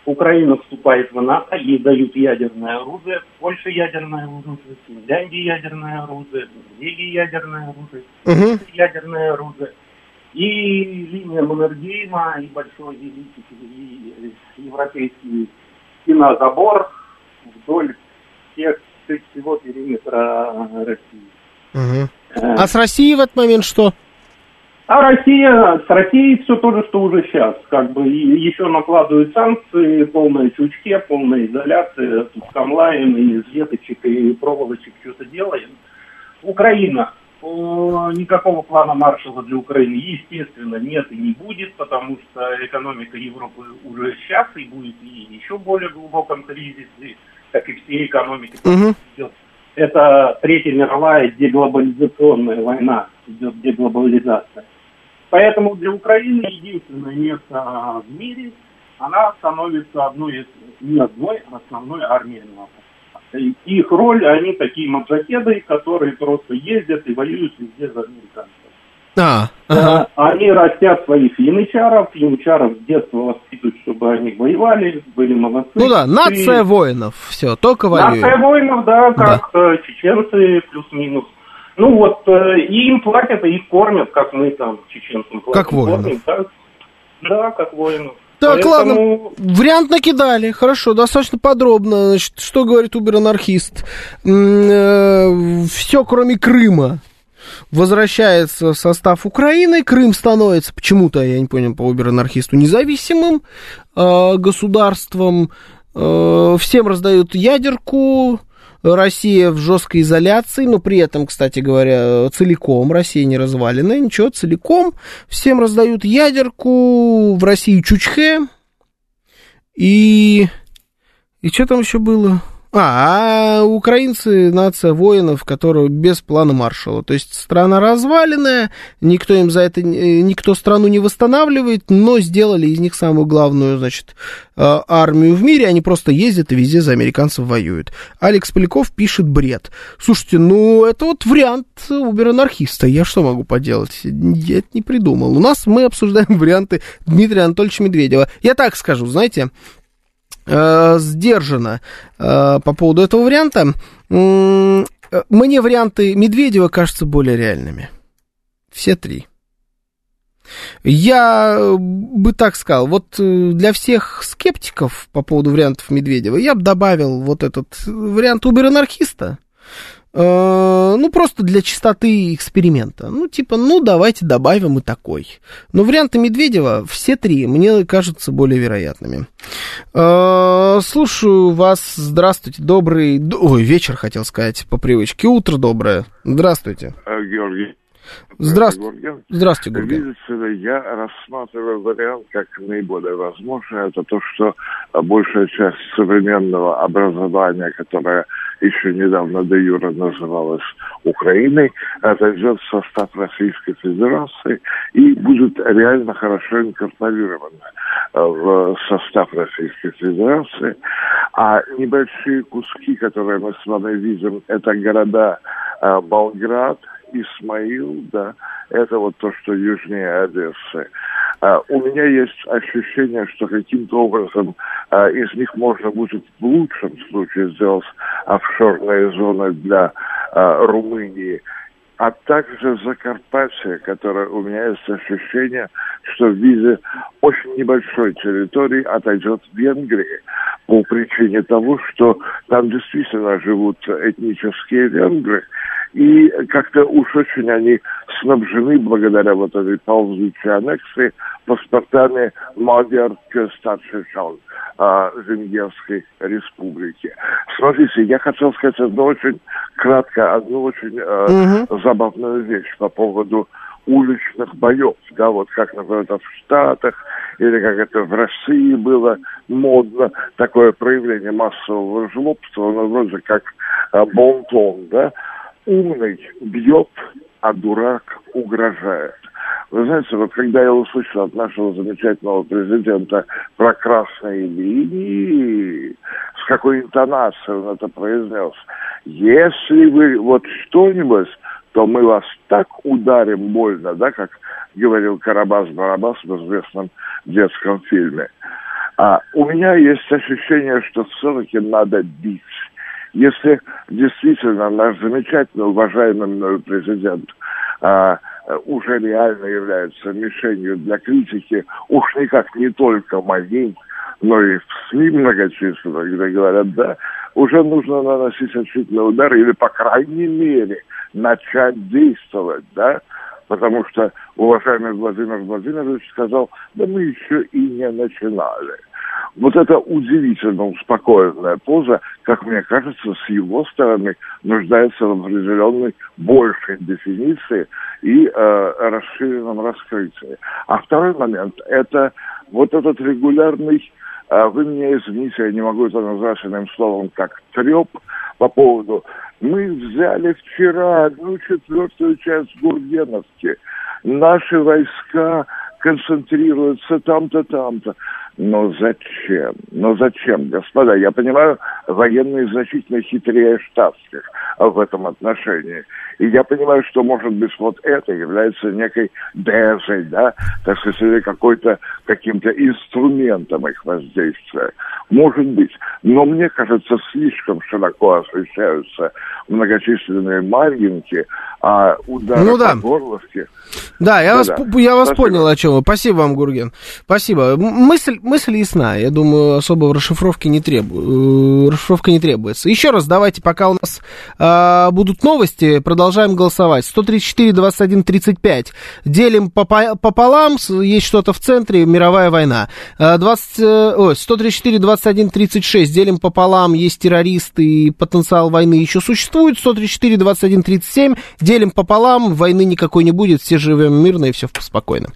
Украина вступает в НАТО, ей дают ядерное оружие, Польша ядерное оружие, Финляндия ядерное оружие, Норвегия ядерное оружие, угу. ядерное оружие. И линия Маннергейма, и большой великий и европейский кинозабор вдоль всех, всего периметра России. Угу. А с Россией в этот момент что? А Россия, с Россией все то же, что уже сейчас. Как бы еще накладывают санкции, полное чучке, полная изоляция, тут камлаем и из веточек и проволочек что-то делаем. Украина. Никакого плана Маршала для Украины, естественно, нет и не будет, потому что экономика Европы уже сейчас и будет и еще более глубоком кризисе, как и все экономики. Угу. Это Третья мировая деглобализационная война, идет деглобализация. Поэтому для Украины единственное место в мире она становится одной из, не одной, а основной армией НАТО. Их роль, они такие маджахеды, которые просто ездят и воюют везде за американцев. А, ага. Они растят своих янычаров, янычаров с детства воспитывают, чтобы они воевали, были молодцы. Ну да, нация и... воинов, все, только воюют. Нация воинов, да, как да. Э, чеченцы плюс-минус. Ну вот, э, и им платят, и их кормят, как мы там чеченцам платим. Как воинов. Кормим, так? Да, как воинов. Так, Поэтому... ладно, вариант накидали, хорошо, достаточно подробно. Значит, что говорит Убер-анархист? Э, Все, кроме Крыма, возвращается в состав Украины, Крым становится почему-то, я не понял, по Убер-анархисту, независимым э, государством, э, всем раздают ядерку, Россия в жесткой изоляции, но при этом, кстати говоря, целиком, Россия не развалена, ничего, целиком, всем раздают ядерку, в России чучхе, и... И что там еще было? А, а украинцы нация воинов, которые без плана маршала. То есть страна разваленная, никто им за это, никто страну не восстанавливает, но сделали из них самую главную, значит, а, армию в мире. Они просто ездят и везде за американцев воюют. Алекс Поляков пишет бред. Слушайте, ну это вот вариант убер-анархиста. Я что могу поделать? Я это не придумал. У нас мы обсуждаем варианты Дмитрия Анатольевича Медведева. Я так скажу, знаете, э, сдержанно э, по поводу этого варианта. Э, мне варианты Медведева кажутся более реальными. Все три. Я бы так сказал, вот э, для всех скептиков по поводу вариантов Медведева я бы добавил вот этот вариант убер-анархиста. Э, ну, просто для чистоты эксперимента. Ну, типа, ну, давайте добавим и такой. Но варианты Медведева, все три, мне кажутся более вероятными. Э, слушаю вас. Здравствуйте. Добрый... Ой, вечер, хотел сказать, по привычке. Утро доброе. Здравствуйте. Э, Георгий. Здравствуйте. Здравствуйте, Гурген. Видите ли, я рассматриваю вариант как наиболее возможный. Это то, что большая часть современного образования, которое еще недавно до юра называлась Украиной, отойдет в состав Российской Федерации и будет реально хорошо инкорпорирована в состав Российской Федерации. А небольшие куски, которые мы с вами видим, это города э, Болград, Исмаил, да, это вот то, что южнее Одессы. Uh, у меня есть ощущение, что каким-то образом uh, из них можно будет в лучшем случае сделать офшорные зоны для uh, Румынии, а также Закарпатье, которое у меня есть ощущение, что в виде очень небольшой территории отойдет Венгрии по причине того, что там действительно живут этнические венгры, и как-то уж очень они снабжены благодаря вот этой ползучей аннексии паспортами Мадьяр Старшишан а, Венгерской республики. Смотрите, я хотел сказать одну очень кратко, одну очень э, угу. забавную вещь по поводу уличных боев, да, вот как, например, это в Штатах, или как это в России было модно, такое проявление массового жлобства, ну, вроде как э, бонтон, да, умный бьет, а дурак угрожает. Вы знаете, вот когда я услышал от нашего замечательного президента про красные линии, с какой интонацией он это произнес, если вы вот что-нибудь, то мы вас так ударим больно, да, как говорил Карабас-Барабас в известном детском фильме. А у меня есть ощущение, что все-таки надо бить если действительно наш замечательно уважаемый мною президент а, уже реально является мишенью для критики, уж никак не только моей, но и в СМИ многочисленных, где говорят, да, уже нужно наносить отчетный удар или, по крайней мере, начать действовать, да, потому что уважаемый Владимир Владимирович сказал, да мы еще и не начинали. Вот эта удивительно успокоенная поза, как мне кажется, с его стороны нуждается в определенной большей дефиниции и э, расширенном раскрытии. А второй момент – это вот этот регулярный э, вы меня извините, я не могу это назвать иным словом, как треп по поводу мы взяли вчера одну четвертую часть Гургеновки. Наши войска концентрируются там-то, там-то. Но зачем? Но зачем, господа? Я понимаю, военные значительно хитрее штатских в этом отношении. И я понимаю, что, может быть, вот это является некой дезой, да, так сказать, или какой-то каким-то инструментом их воздействия. Может быть. Но мне кажется, слишком широко освещаются многочисленные маргинки, а удары ну, да. по горловке... Да, я, да, вас, я вас понял, о чем вы. Спасибо вам, Гурген. Спасибо. Мысль, мысль ясна. Я думаю, особо расшифровки не требую. Э, расшифровка не требуется. Еще раз давайте, пока у нас э, будут новости, продолжаем голосовать. 134, 21, 35. Делим пополам. Есть что-то в центре. Мировая война. 20, э, ой, 134, 21, 36. Делим пополам. Есть террористы и потенциал войны еще существует. 134, 21, 37. Делим пополам. Войны никакой не будет. Все живем мирно и все спокойно.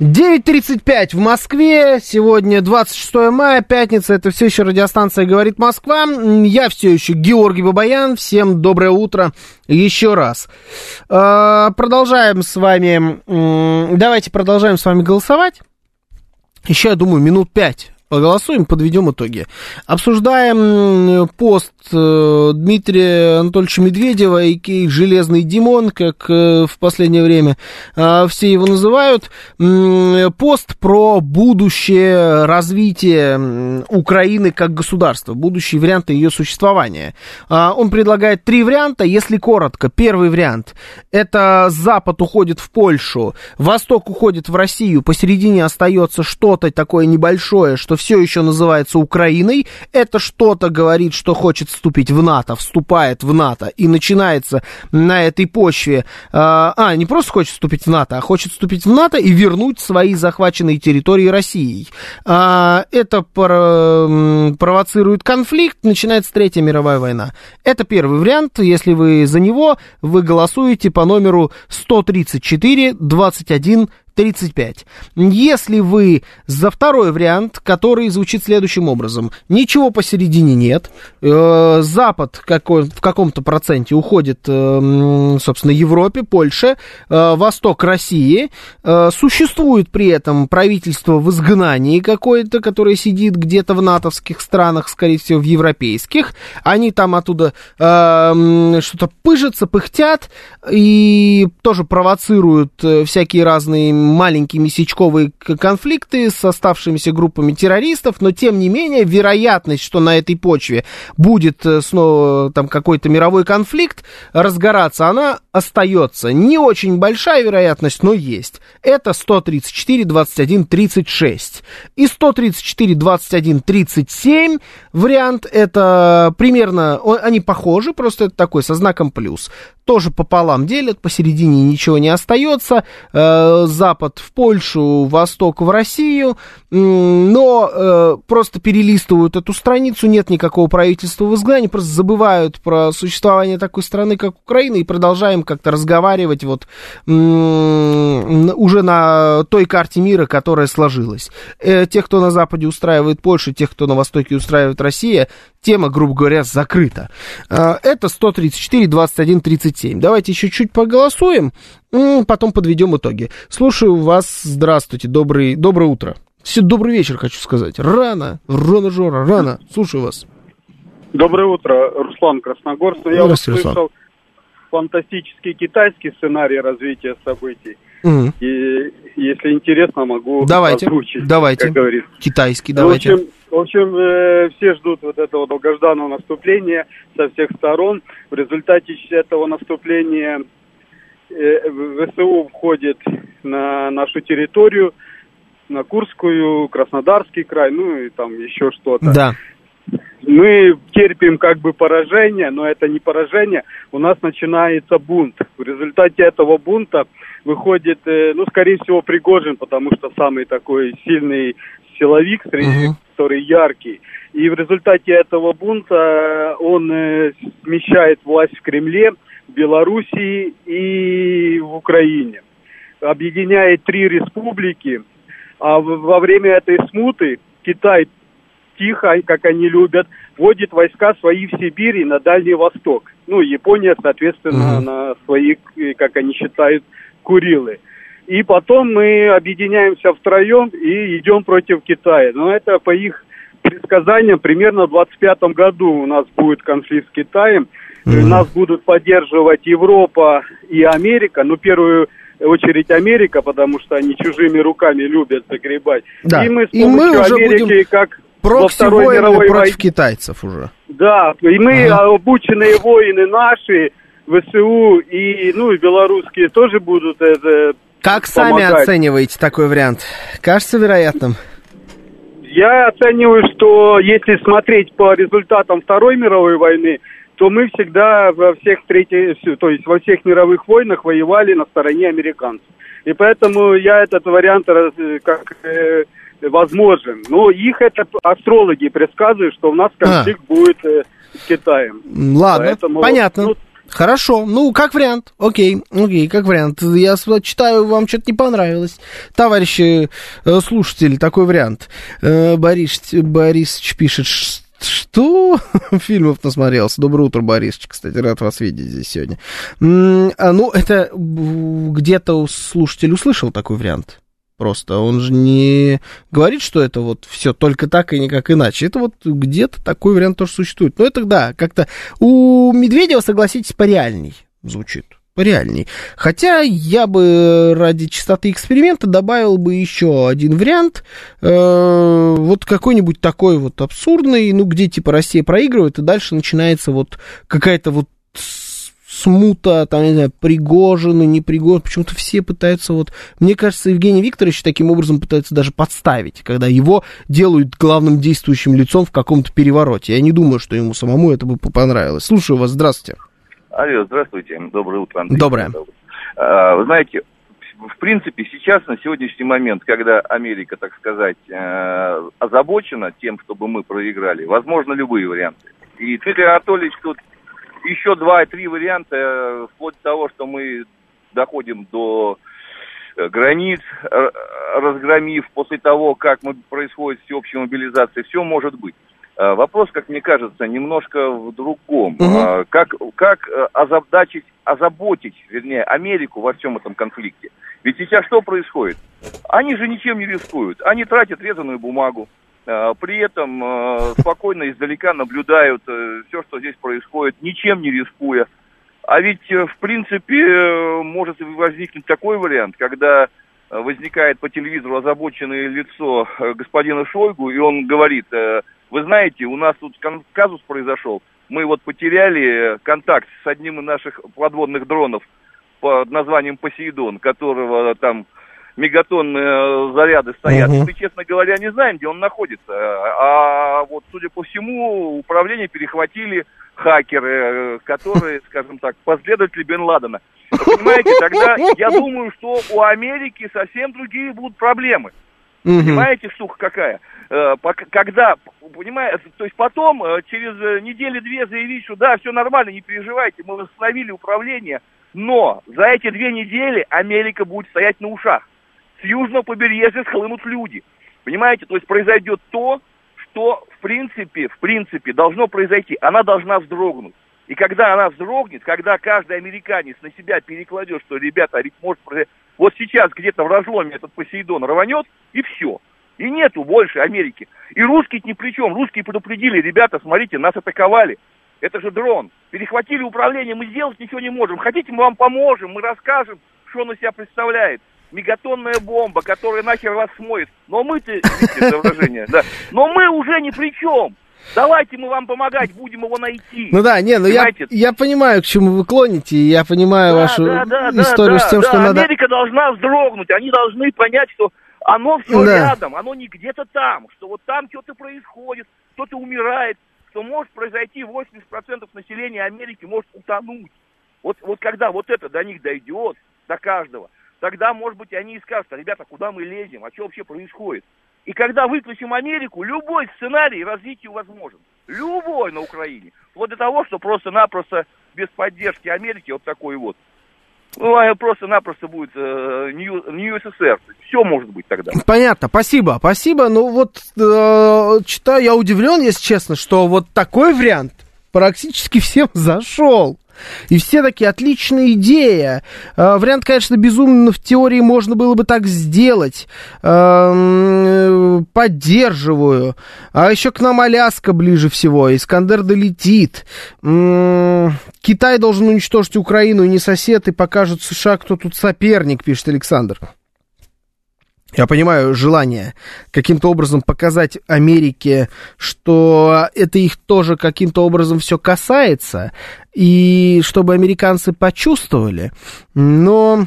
9.35 в Москве. Сегодня 26 мая, пятница. Это все еще радиостанция «Говорит Москва». Я все еще Георгий Бабаян. Всем доброе утро еще раз. А, продолжаем с вами... Давайте продолжаем с вами голосовать. Еще, я думаю, минут пять Поголосуем, подведем итоги. Обсуждаем пост э, Дмитрия Анатольевича Медведева, и «Железный Димон», как э, в последнее время э, все его называют. Пост про будущее развитие Украины как государства, будущие варианты ее существования. Он предлагает три варианта, если коротко. Первый вариант – это Запад уходит в Польшу, Восток уходит в Россию, посередине остается что-то такое небольшое, что все еще называется Украиной, это что-то говорит, что хочет вступить в НАТО, вступает в НАТО, и начинается на этой почве, э, а, не просто хочет вступить в НАТО, а хочет вступить в НАТО и вернуть свои захваченные территории России. Э, это про, провоцирует конфликт, начинается Третья мировая война. Это первый вариант, если вы за него, вы голосуете по номеру 134 21 35. Если вы за второй вариант, который звучит следующим образом, ничего посередине нет, э, Запад какой, в каком-то проценте уходит, э, собственно, Европе, Польше, э, Восток России, существует при этом правительство в изгнании какое-то, которое сидит где-то в натовских странах, скорее всего, в европейских, они там оттуда что-то пыжатся, пыхтят и тоже провоцируют всякие разные маленькие месячковые конфликты с оставшимися группами террористов, но тем не менее вероятность, что на этой почве будет э, снова там какой-то мировой конфликт разгораться, она остается. Не очень большая вероятность, но есть. Это 134, 21, 36. И 134, 21, 37 вариант, это примерно, они похожи, просто это такой со знаком плюс тоже пополам делят, посередине ничего не остается. Э, Запад в Польшу, Восток в Россию, но э, просто перелистывают эту страницу, нет никакого правительства в изгнании, просто забывают про существование такой страны, как Украина, и продолжаем как-то разговаривать вот уже на той карте мира, которая сложилась. Э, тех, кто на Западе устраивает Польшу, тех, кто на Востоке устраивает Россия, тема, грубо говоря, закрыта. Это 134, 21, 37. 7. Давайте еще чуть поголосуем, потом подведем итоги. Слушаю вас. Здравствуйте. Добрый, доброе утро. Все, добрый вечер, хочу сказать. Рано, рано, Жора, рано. Слушаю вас. Доброе утро, Руслан Красногорск. Я услышал фантастический китайский сценарий развития событий. Угу. И если интересно, могу давайте, озвучить, давайте. как говорится. Китайский, давайте. В общем, в общем э, все ждут вот этого долгожданного наступления со всех сторон. В результате этого наступления ВСУ входит на нашу территорию, на Курскую, Краснодарский край, ну и там еще что-то. Да. Мы терпим как бы поражение, но это не поражение. У нас начинается бунт. В результате этого бунта выходит, э, ну, скорее всего, Пригожин, потому что самый такой сильный силовик, uh-huh. который яркий. И в результате этого бунта э, он э, смещает власть в Кремле, Белоруссии и в Украине. Объединяет три республики, а во время этой смуты Китай тихо, как они любят, вводит войска свои в Сибирь и на Дальний Восток. Ну, Япония, соответственно, uh-huh. на свои, как они считают, Курилы. И потом мы объединяемся втроем и идем против Китая. Но это по их предсказаниям примерно в 25 году у нас будет конфликт с Китаем. Mm-hmm. Нас будут поддерживать Европа и Америка. Ну, первую очередь Америка, потому что они чужими руками любят загребать. Да. И мы с И мы помощью уже Америки, будем как Прокси войны против войне. китайцев уже. Да, и мы Ага. обученные воины наши, ВСУ и, ну, и белорусские тоже будут это Как сами помогать. оцениваете такой вариант? Кажется вероятным? Я оцениваю, что если смотреть по результатам Второй мировой войны, то мы всегда во всех третьих, то есть во всех мировых войнах воевали на стороне американцев. И поэтому я этот вариант раз- как э, возможен. Но их это астрологи предсказывают, что у нас конфликт будет э, с Китаем. Ладно, Поэтому, понятно. ну, Хорошо, ну, как вариант. Окей, окей, как вариант. Я читаю, вам что-то не понравилось. Товарищи э, слушатели, такой вариант. Э, Борис, Борисович пишет, «Ш- что? Фильмов насмотрелся. Доброе утро, Борисович. Кстати, рад вас видеть здесь сегодня. А, ну, это где-то слушатель услышал такой вариант. Просто он же не говорит, что это вот все только так и никак иначе. Это вот где-то такой вариант тоже существует. Но это да, как-то у Медведева, согласитесь, пореальней звучит. Пореальней. Хотя я бы ради чистоты эксперимента добавил бы еще один вариант. Э, вот какой-нибудь такой вот абсурдный, ну, где типа Россия проигрывает, и дальше начинается вот какая-то вот смута, там, не знаю, Пригожин и не Пригожин, почему-то все пытаются вот... Мне кажется, Евгений Викторович таким образом пытается даже подставить, когда его делают главным действующим лицом в каком-то перевороте. Я не думаю, что ему самому это бы понравилось. Слушаю вас, здравствуйте. Алло, здравствуйте. Доброе утро, Андрей. Доброе. А, Вы знаете, в принципе, сейчас, на сегодняшний момент, когда Америка, так сказать, э, озабочена тем, чтобы мы проиграли, возможно любые варианты. И Дмитрий Анатольевич тут еще два-три варианта, э, вплоть до того, что мы доходим до э, границ, разгромив после того, как мы, происходит всеобщая мобилизация, все может быть. Э, Вопрос, как мне кажется, немножко в другом. Э, Как, как э, озадачить, озаботить, вернее, Америку во всем этом конфликте? Ведь сейчас что происходит? Они же ничем не рискуют. Они тратят резаную бумагу. Э, При этом спокойно издалека наблюдают все, что здесь происходит, ничем не рискуя. А ведь, в принципе, может возникнуть такой вариант, когда возникает по телевизору озабоченное лицо господина Шойгу, и он говорит, вы знаете, у нас тут казус произошел, мы вот потеряли э, контакт с одним из наших подводных дронов под названием Посейдон, которого там мегатонные э, заряды стоят. Мгм. Мы, честно говоря, не знаем, где он находится. А вот, судя по всему, управление перехватили хакеры, э, которые, скажем так, последователи Бен Ладена. Вы Понимаете, тогда я думаю, что у Америки совсем другие будут проблемы. Понимаете, штука какая? Э, Когда, понимаете, то есть потом, э, через э, недели-две заявить, что да, все нормально, не переживайте, мы восстановили управление, но за эти две недели Америка будет стоять на ушах. С южного побережья схлынут люди. Понимаете, то есть произойдет то, что в принципе, в принципе должно произойти. Она должна вздрогнуть. И когда она вздрогнет, когда каждый американец на себя перекладет, что, ребята, а может. Вот сейчас где-то в разломе этот Посейдон рванет, и все. И нету больше Америки. И русские ни при чем. Русские предупредили, ребята, смотрите, нас атаковали. Это же дрон. Перехватили управление, мы сделать ничего не можем. Хотите, мы вам поможем, мы расскажем, что он из себя представляет. Мегатонная бомба, которая нахер вас смоет. Но мы-то, извините за выражение, да, но мы уже ни при чем. Давайте мы вам помогать, будем его найти. Ну да, не, ну я, Понимаете? я понимаю, к чему вы клоните, и я понимаю Да, вашу да, да, да, историю да, с тем, да, что надо... Америка должна вздрогнуть, они должны понять, что оно все Да. рядом, оно не где-то там, что вот там что-то происходит, кто-то умирает, что может произойти 80% населения Америки может утонуть. Вот, вот когда вот это до них дойдет, до каждого, тогда, может быть, они и скажут, ребята, куда мы лезем, а что вообще происходит? И когда выключим Америку, любой сценарий развитию возможен. Любой на Украине. Вот до того, что просто-напросто без поддержки Америки вот такой вот. Ну, а просто-напросто будет э, Нью, Нью СССР. Все может быть тогда. Понятно, спасибо, спасибо. Ну вот, э, читаю, я удивлен, если честно, что вот такой вариант практически всем зашел. И все такие, отличная идея. Э, вариант, конечно, безумный, но в теории можно было бы так сделать. Э, поддерживаю. А еще к нам Аляска ближе всего. Искандер долетит. Китай должен уничтожить Украину и не сосед, и покажет США, кто тут соперник, пишет Александр. Я понимаю желание каким-то образом показать Америке, что это их тоже каким-то образом все касается, и чтобы американцы почувствовали. Но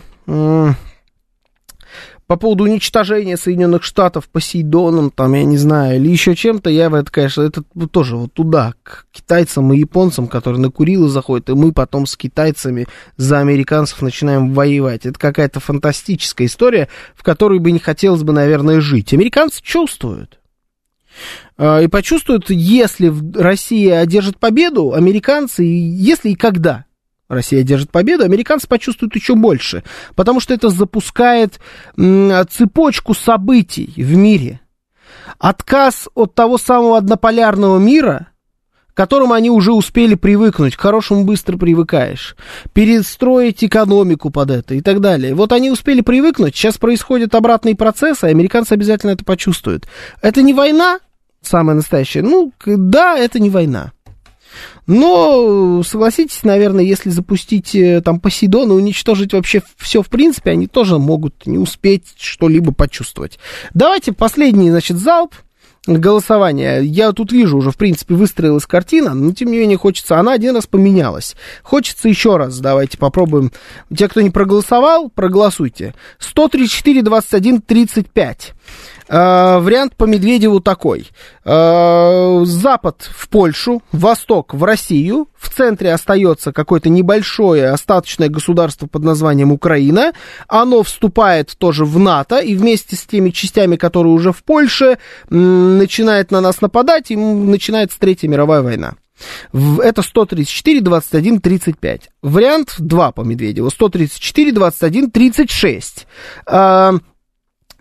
по поводу уничтожения Соединенных Штатов Посейдоном, там, я не знаю, или еще чем-то, я в это, конечно, это тоже вот туда, к китайцам и японцам, которые на Курилы заходят, и мы потом с китайцами за американцев начинаем воевать. Это какая-то фантастическая история, в которой бы не хотелось бы, наверное, жить. Американцы чувствуют. А, и почувствуют, если Россия одержит победу, американцы, если и когда – Россия держит победу, американцы почувствуют еще больше, потому что это запускает цепочку событий в мире. Отказ от того самого однополярного мира, к которому они уже успели привыкнуть, к хорошему быстро привыкаешь, перестроить экономику под это и так далее. Вот они успели привыкнуть, сейчас происходят обратные процессы, американцы обязательно это почувствуют. Это не война, самая настоящая? Ну, да, это не война. Но, согласитесь, наверное, если запустить э, там Посейдон и уничтожить вообще все в принципе, они тоже могут не успеть что-либо почувствовать. Давайте последний, значит, залп голосования. Я тут вижу уже, в принципе, выстроилась картина, но тем не менее хочется, она один раз поменялась. Хочется еще раз, давайте попробуем. Те, кто не проголосовал, проголосуйте. 134, 21, 35. Э, вариант по Медведеву такой. Э, запад в Польшу, восток в Россию, в центре остается какое-то небольшое остаточное государство под названием Украина. Оно вступает тоже в НАТО и вместе с теми частями, которые уже в Польше, начинает на нас нападать и начинается Третья мировая война. Это 134, 21, 35. Вариант 2 по Медведеву. 134, 21, 36.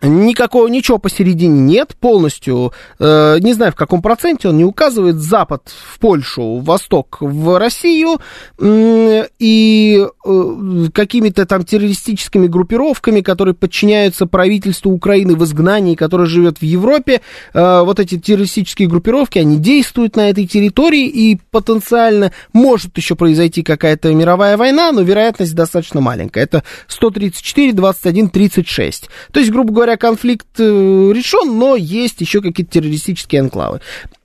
Никакого, ничего посередине нет, полностью, э, не знаю в каком проценте, он не указывает, Запад в Польшу, Восток в Россию, и э, какими-то там террористическими группировками, которые подчиняются правительству Украины в изгнании, которое живет в Европе, э, вот эти террористические группировки, они действуют на этой территории, и потенциально может еще произойти какая-то мировая война, но вероятность достаточно маленькая, это 134, 21, 36. То есть, грубо говоря, говоря, конфликт э, решен, но есть еще какие-то террористические анклавы.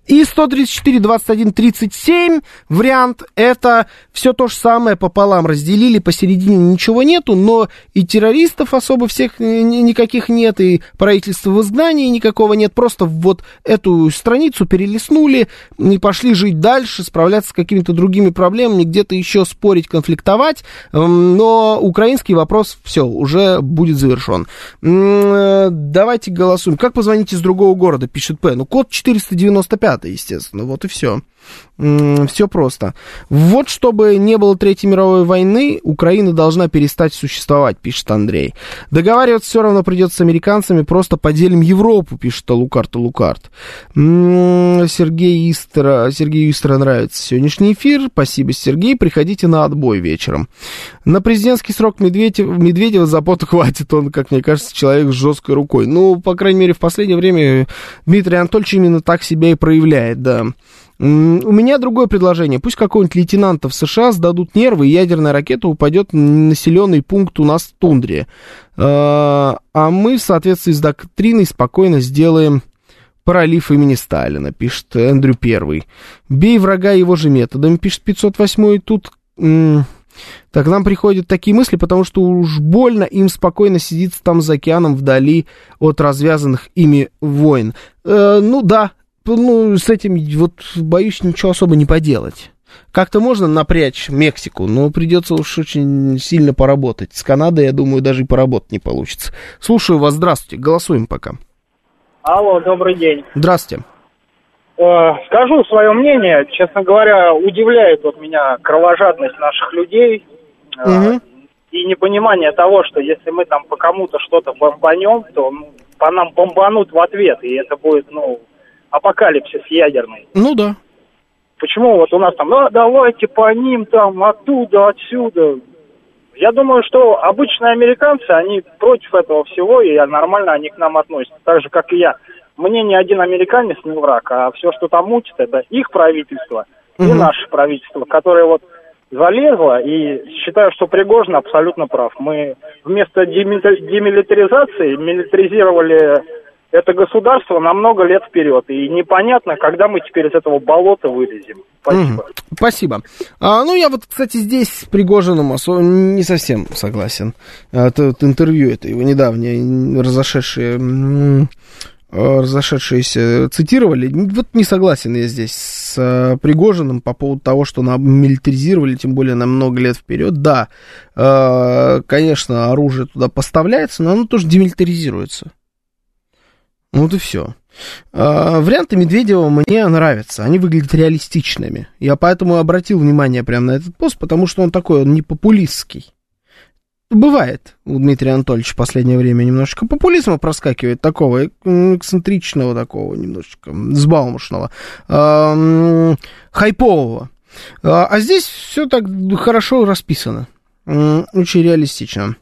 И 134, 21, 37 вариант, это все то же самое пополам разделили, посередине ничего нету, но и террористов особо всех никаких нет, и правительства в изгнании никакого нет, просто вот эту страницу перелистнули и пошли жить дальше, справляться с какими-то другими проблемами, где-то еще спорить, конфликтовать, но украинский вопрос все, уже будет завершен. Э, давайте голосуем. Как позвонить из другого города, пишет П. Ну, код 495 НАТО, естественно. Вот и все. Все просто. Вот чтобы не было Третьей мировой войны, Украина должна перестать существовать, пишет Андрей. Договариваться все равно придется с американцами, просто поделим Европу, пишет Лукарт Лукарт. Сергей Истера, Сергею Истера нравится сегодняшний эфир. Спасибо, Сергей. Приходите на отбой вечером. На президентский срок Медведева, Медведева забота хватит. Он, как мне кажется, человек с жесткой рукой. Ну, по крайней мере, в последнее время Дмитрий Анатольевич именно так себя и проявляет, да. У меня другое предложение. Пусть какого-нибудь лейтенанта в США сдадут нервы, и ядерная ракета упадет на населенный пункт у нас в тундре. А, а мы в соответствии с доктриной спокойно сделаем пролив имени Сталина, пишет Эндрю Первый. Бей врага его же методом, пишет 508 и тут... Так нам приходят такие мысли, потому что уж больно им спокойно сидится там за океаном вдали от развязанных ими войн. Э, ну да, ну, с этим вот боюсь ничего особо не поделать. Как-то можно напрячь Мексику, но придется уж очень сильно поработать. С Канадой, я думаю, даже и поработать не получится. Слушаю вас, здравствуйте, голосуем пока. Алло, добрый день. Здравствуйте. Э, скажу свое мнение, честно говоря, удивляет вот меня кровожадность наших людей угу. и непонимание того, что если мы там по кому-то что-то бомбанем, то ну, по нам бомбанут в ответ, и это будет, ну, апокалипсис ядерный. Ну да. Почему вот у нас там, ну, давайте по ним там, оттуда, отсюда. Я думаю, что обычные американцы, они против этого всего, и нормально они к нам относятся. Так же, как и я. Мне ни один американец не враг, а все, что там мутит, это их правительство и Мгм. наше правительство, которое вот залезло, и считаю, что Пригожин абсолютно прав. Мы вместо демилитар- демилитаризации милитаризировали это государство на много лет вперед. И непонятно, когда мы теперь из этого болота вылезем. Спасибо. Мгм. Спасибо. А, ну, я вот, кстати, здесь с Пригожиным осо- не совсем согласен. А, Это вот интервью, это его недавнее, разошедшее, э, разошедшиеся цитировали. Вот не согласен я здесь с э, Пригожиным по поводу того, что нам милитаризировали, тем более на много лет вперед. Да, конечно, оружие туда поставляется, но оно тоже демилитаризируется. Ну вот и все. варианты Медведева мне нравятся. Они выглядят реалистичными. Я поэтому обратил внимание прямо на этот пост, потому что он такой, он не популистский. Бывает у Дмитрия Анатольевича в последнее время немножечко популизма проскакивает, такого эксцентричного такого, немножечко сбалмошного, эм, хайпового. А а здесь все так хорошо расписано, очень реалистично.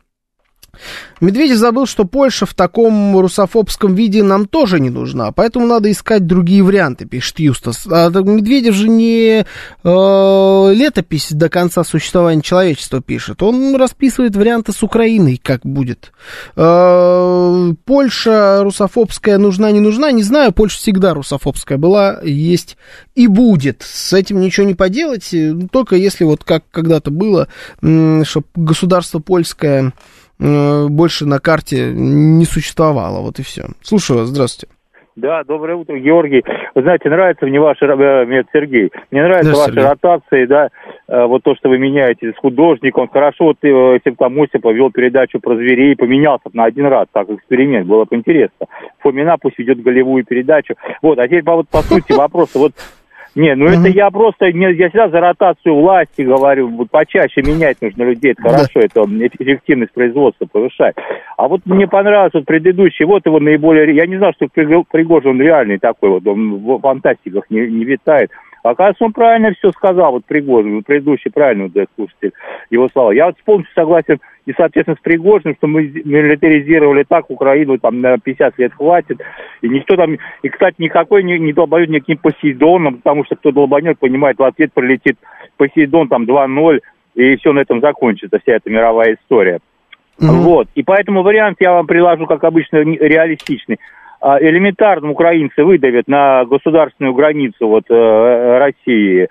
Медведев забыл, что Польша в таком русофобском виде нам тоже не нужна, поэтому надо искать другие варианты, пишет Юстас. А Медведев же не э, летопись до конца существования человечества пишет, он расписывает варианты с Украиной, как будет. Э, Польша русофобская нужна, не нужна, не знаю, Польша всегда русофобская была, есть и будет. С этим ничего не поделать, только если вот как когда-то было, чтобы государство польское больше на карте не существовало. Вот и все. Слушаю вас, здравствуйте. Да, доброе утро, Георгий. Вы знаете, нравится мне ваши, э, мне Сергей, мне нравятся Да, ваши Сергей. ротации, да, э, вот то, что вы меняете с художником. Хорошо, вот, э, если бы там Осипов вел передачу про зверей, поменялся бы на один раз, как эксперимент, было бы интересно. Фомина пусть ведет голевую передачу. Вот, а теперь по, вот, по сути вопроса, вот не, ну это я просто, не, я всегда за ротацию власти говорю, вот почаще менять нужно людей, это хорошо, это эф- эффективность производства повышает. А вот мне понравился вот предыдущий, вот его наиболее, я не знал, что Приго- Пригожин реальный такой вот, он в фантастиках не, не витает. Оказывается, он правильно все сказал, вот Пригожин, вот предыдущий правильно, вот, слушатель, его слова. Я вот полностью согласен и, соответственно, с Пригожиным, что мы милитаризировали так Украину, там, на 50 лет хватит, и никто там, и, кстати, никакой не, не долбанет никаким Посейдоном, потому что кто долбанет, понимает, в ответ прилетит Посейдон, там, 2-0, и все на этом закончится, вся эта мировая история. Вот. И поэтому вариант я вам приложу, как обычно, реалистичный. А, Элементарно украинцы выдавят на государственную границу вот, э, России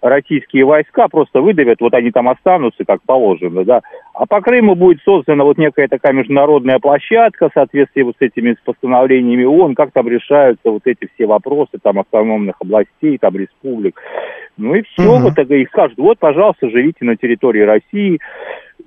российские войска, просто выдавят, вот они там останутся, как положено, да. А по Крыму будет создана вот некая такая международная площадка в соответствии вот с этими постановлениями ООН, как там решаются вот эти все вопросы там автономных областей, там республик. Ну и все, Мгм. вот и скажут, вот, пожалуйста, живите на территории России,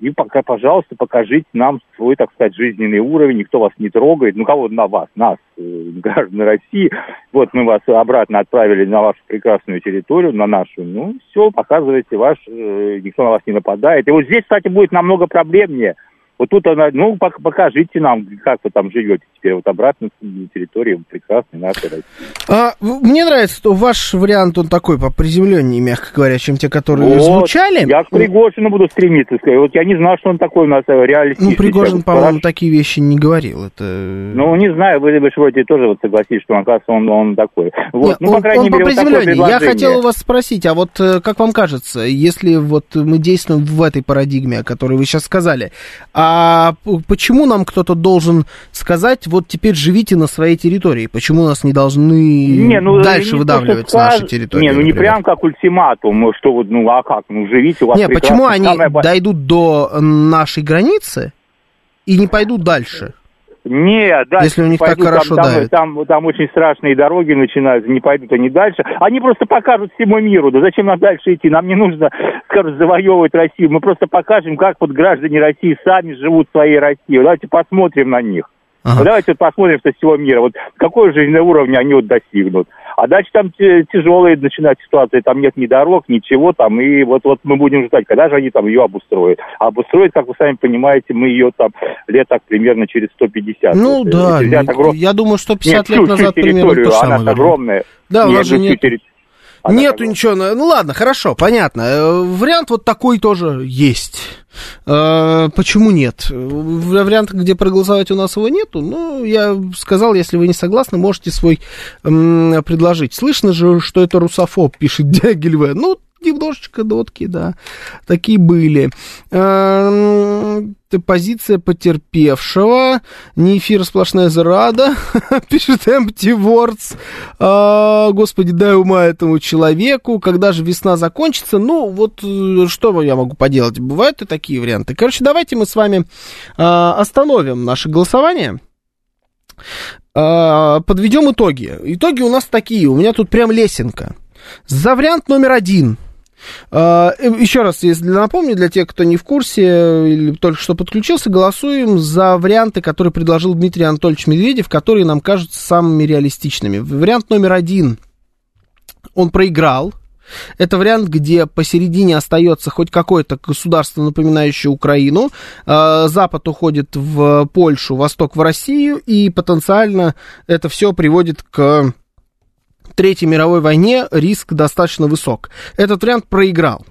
и пока, пожалуйста, покажите нам свой, так сказать, жизненный уровень, никто вас не трогает, ну кого на вас, нас, э, граждан России, вот мы вас обратно отправили на вашу прекрасную территорию, на нашу, ну все, показывайте ваш, э, никто на вас не нападает. И вот здесь, кстати, будет намного проблемнее. Вот тут она, ну, пок- покажите нам, как вы там живете теперь, вот обратно на территории прекрасной нашей России. А, мне нравится, что ваш вариант, он такой по приземленнее, мягко говоря, чем те, которые Вот, звучали. Я к Пригожину буду стремиться. сказать. Вот я не знал, что он такой у нас э, реалистичный. Ну, Пригожин, по-моему, такие вещи не говорил. Это... Ну, не знаю, вы, вы же вроде тоже вот согласились, что оказывается, он, он такой. Вот, Не, ну, он, по крайней он мере, по вот приземленнее. Я хотел у вас спросить, а вот э, как вам кажется, если вот мы действуем в этой парадигме, о которой вы сейчас сказали, а п- почему нам кто-то должен сказать, вот теперь живите на своей территории? Почему нас не должны Не, ну, дальше не выдавливать с нашей территории? Не, ну не например? прям как ультиматум, что вот, ну а как, ну живите, у вас Не, почему они ба- дойдут до нашей границы и не пойдут дальше? Не, да, Если у них так пойдут, хорошо там, там, давит. там, там очень страшные дороги начинаются, не пойдут они дальше. Они просто покажут всему миру, да зачем нам дальше идти? Нам не нужно, скажем, завоевывать Россию. Мы просто покажем, как вот граждане России сами живут в своей России. Давайте посмотрим на них. Вот Давайте вот посмотрим со всего мира, вот какой жизненный уровень они вот достигнут. А дальше там тяжелые начинают ситуации, там нет ни дорог, ничего там, и вот, вот мы будем ждать, когда же они там ее обустроят. А обустроить, как вы сами понимаете, мы ее там лет так примерно через 150. Ну Вот, да, взять ну, огром- я думаю, что 50 Нет, лет всю- всю назад примерно территорию, то же она самое. огромная. Да, у нас же ну, нет- терри- А Нету как... ничего. Ну ладно, хорошо, понятно. Э, вариант вот такой тоже есть. Э, почему нет? Вариант, где проголосовать у нас его нету. Ну, я сказал, если вы не согласны, можете свой м- предложить. Слышно же, что это русофоб, пишет Дягиль Ну, немножечко дотки, да, такие были. Эм, позиция потерпевшего, не эфир, сплошная зарада, пишет Empty Words. А, господи, дай ума этому человеку, когда же весна закончится, ну, вот э, что я могу поделать, бывают и такие варианты. Короче, давайте мы с вами а, остановим наше голосование. А, подведем итоги. Итоги у нас такие, у меня тут прям лесенка. За вариант номер один – а, Еще раз, если напомню, для тех, кто не в курсе или только что подключился, голосуем за варианты, которые предложил Дмитрий Анатольевич Медведев, которые нам кажутся самыми реалистичными. Вариант номер один, он проиграл. Это вариант, где посередине остается хоть какое-то государство, напоминающее Украину. А, Запад уходит в Польшу, Восток в Россию, и потенциально это все приводит к Третьей мировой войне риск достаточно высок. Этот вариант проиграл.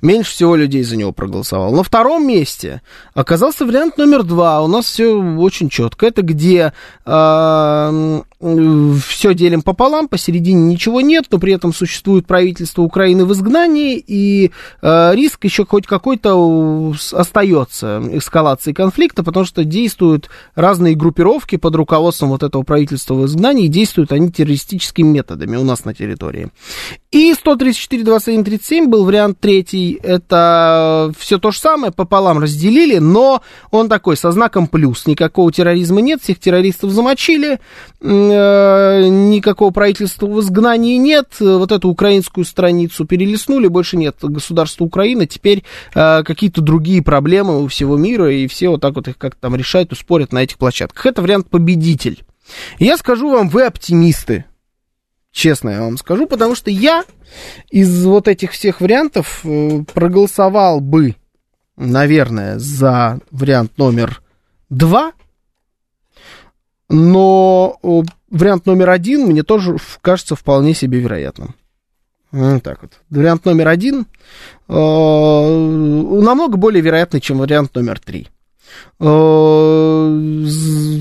Меньше всего людей за него проголосовало. На втором месте оказался вариант номер два. У нас все очень четко. Это где э, все делим пополам, посередине ничего нет, но при этом существует правительство Украины в изгнании, и э, риск еще хоть какой-то остается эскалации конфликта, потому что действуют разные группировки под руководством вот этого правительства в изгнании, и действуют они террористическими методами у нас на территории. И 134, 21, 37 был вариант третий, это все то же самое, пополам разделили, но он такой, со знаком плюс, никакого терроризма нет, всех террористов замочили, Э, никакого правительства в изгнании нет, вот эту украинскую страницу перелистнули, больше нет государства Украины, теперь э, какие-то другие проблемы у всего мира, и все вот так вот их как-то там решают и спорят на этих площадках. Это вариант победитель. Я скажу вам, вы оптимисты. Честно я вам скажу, потому что я из вот этих всех вариантов э, проголосовал бы, наверное, за вариант номер два, но вариант номер один мне тоже кажется вполне себе вероятным. Так вот. Вариант номер один э, намного более вероятный, чем вариант номер три. Э,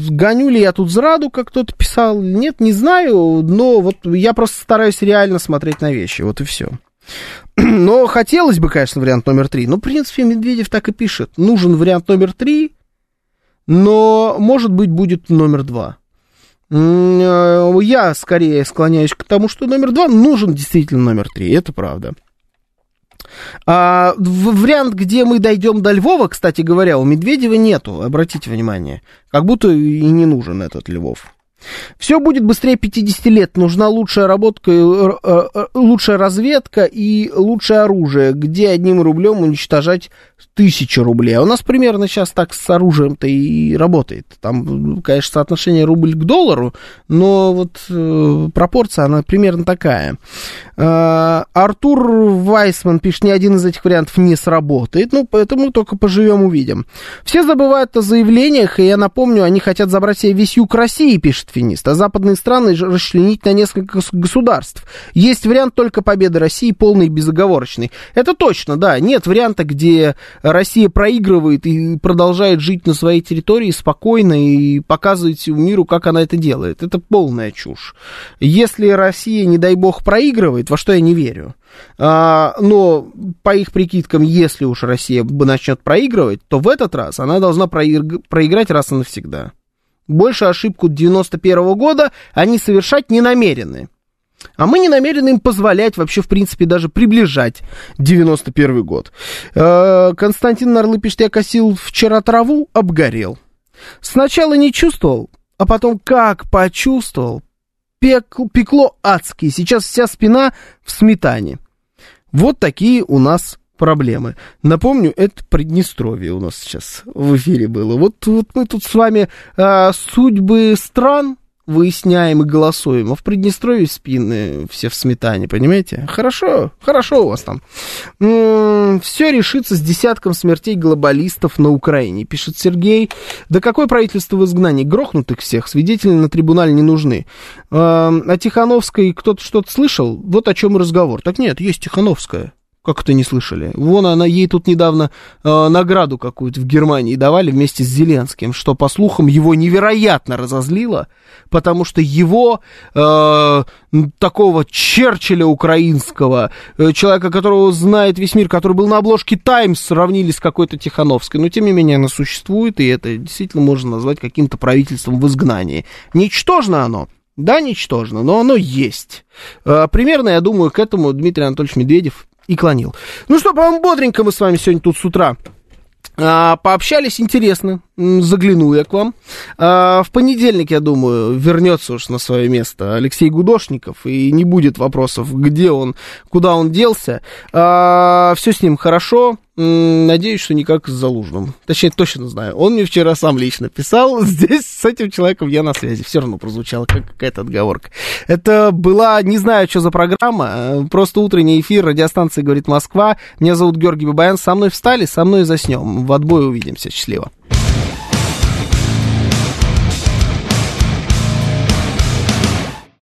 гоню ли я тут зраду, как кто-то писал? Нет, не знаю, но вот я просто стараюсь реально смотреть на вещи, вот и все. Но хотелось бы, конечно, вариант номер три. Но, в принципе, Медведев так и пишет. Нужен вариант номер три, но, может быть, будет номер два. Э, я скорее склоняюсь к тому, что номер два нужен действительно номер три, это правда. А, вариант, где мы дойдем до Львова, кстати говоря, у Медведева нету, обратите внимание. Как будто и не нужен этот Львов. Все будет быстрее 50 лет. Нужна лучшая работа, э, э, лучшая разведка и лучшее оружие, где одним рублем уничтожать тысячу рублей. А у нас примерно сейчас так с оружием-то и работает. Там, конечно, соотношение рубль к доллару, но вот э, пропорция, она примерно такая. Э, Артур Вайсман пишет, ни один из этих вариантов не сработает. Ну, поэтому только поживем, увидим. Все забывают о заявлениях, и я напомню, они хотят забрать себе весь юг России, пишет Финист, а западные страны расчленить на несколько государств. Есть вариант только победы России, полный и безоговорочный. Это точно, да. Нет варианта, где Россия проигрывает и продолжает жить на своей территории спокойно и показывает всему миру, как она это делает. Это полная чушь. Если Россия, не дай бог, проигрывает, во что я не верю, а, но по их прикидкам, если уж Россия начнет проигрывать, то в этот раз она должна проиграть раз и навсегда. Больше ошибку 91 -го года они совершать не намерены. А мы не намерены им позволять вообще, в принципе, даже приближать 91 год. Э, Константин Нарлы пишет, я косил вчера траву, обгорел. Сначала не чувствовал, а потом как почувствовал, пекло, пекло адски. Сейчас вся спина в сметане. Вот такие у нас проблемы. Напомню, это Приднестровье у нас сейчас в эфире было. Вот, вот мы тут с вами а, судьбы стран выясняем и голосуем, а в Приднестровье спины все в сметане, понимаете? Хорошо, хорошо у вас там. все решится с десятком смертей глобалистов на Украине, пишет Сергей. Да какое правительство в изгнании? Грохнут их всех, свидетели на трибунале не нужны. А, о Тихановской кто-то что-то слышал? Вот о чем разговор. Так нет, есть Тихановская. Как это не слышали? Вон она, ей тут недавно э, награду какую-то в Германии давали вместе с Зеленским, что, по слухам, его невероятно разозлило, потому что его, э, такого Черчилля украинского, э, человека, которого знает весь мир, который был на обложке Таймс, сравнили с какой-то Тихановской. Но, тем не менее, она существует, и это действительно можно назвать каким-то правительством в изгнании. Ничтожно оно, да, ничтожно, но оно есть. Э, примерно, я думаю, к этому Дмитрий Анатольевич Медведев и клонил. Ну что, по-моему, бодренько мы с вами сегодня тут с утра а, пообщались интересно, заглянул я к вам. А, в понедельник, я думаю, вернется уж на свое место Алексей Гудошников, и не будет вопросов, где он, куда он делся. А, все с ним хорошо, Надеюсь, что никак с Залужным. Точнее, точно знаю. Он мне вчера сам лично писал. Здесь с этим человеком я на связи. Все равно прозвучала как какая-то отговорка. Это была, не знаю, что за программа, э, просто утренний эфир радиостанции «Говорит Москва». Меня зовут Георгий Бабаян. Со мной встали, со мной заснем. В отбой увидимся. Счастливо.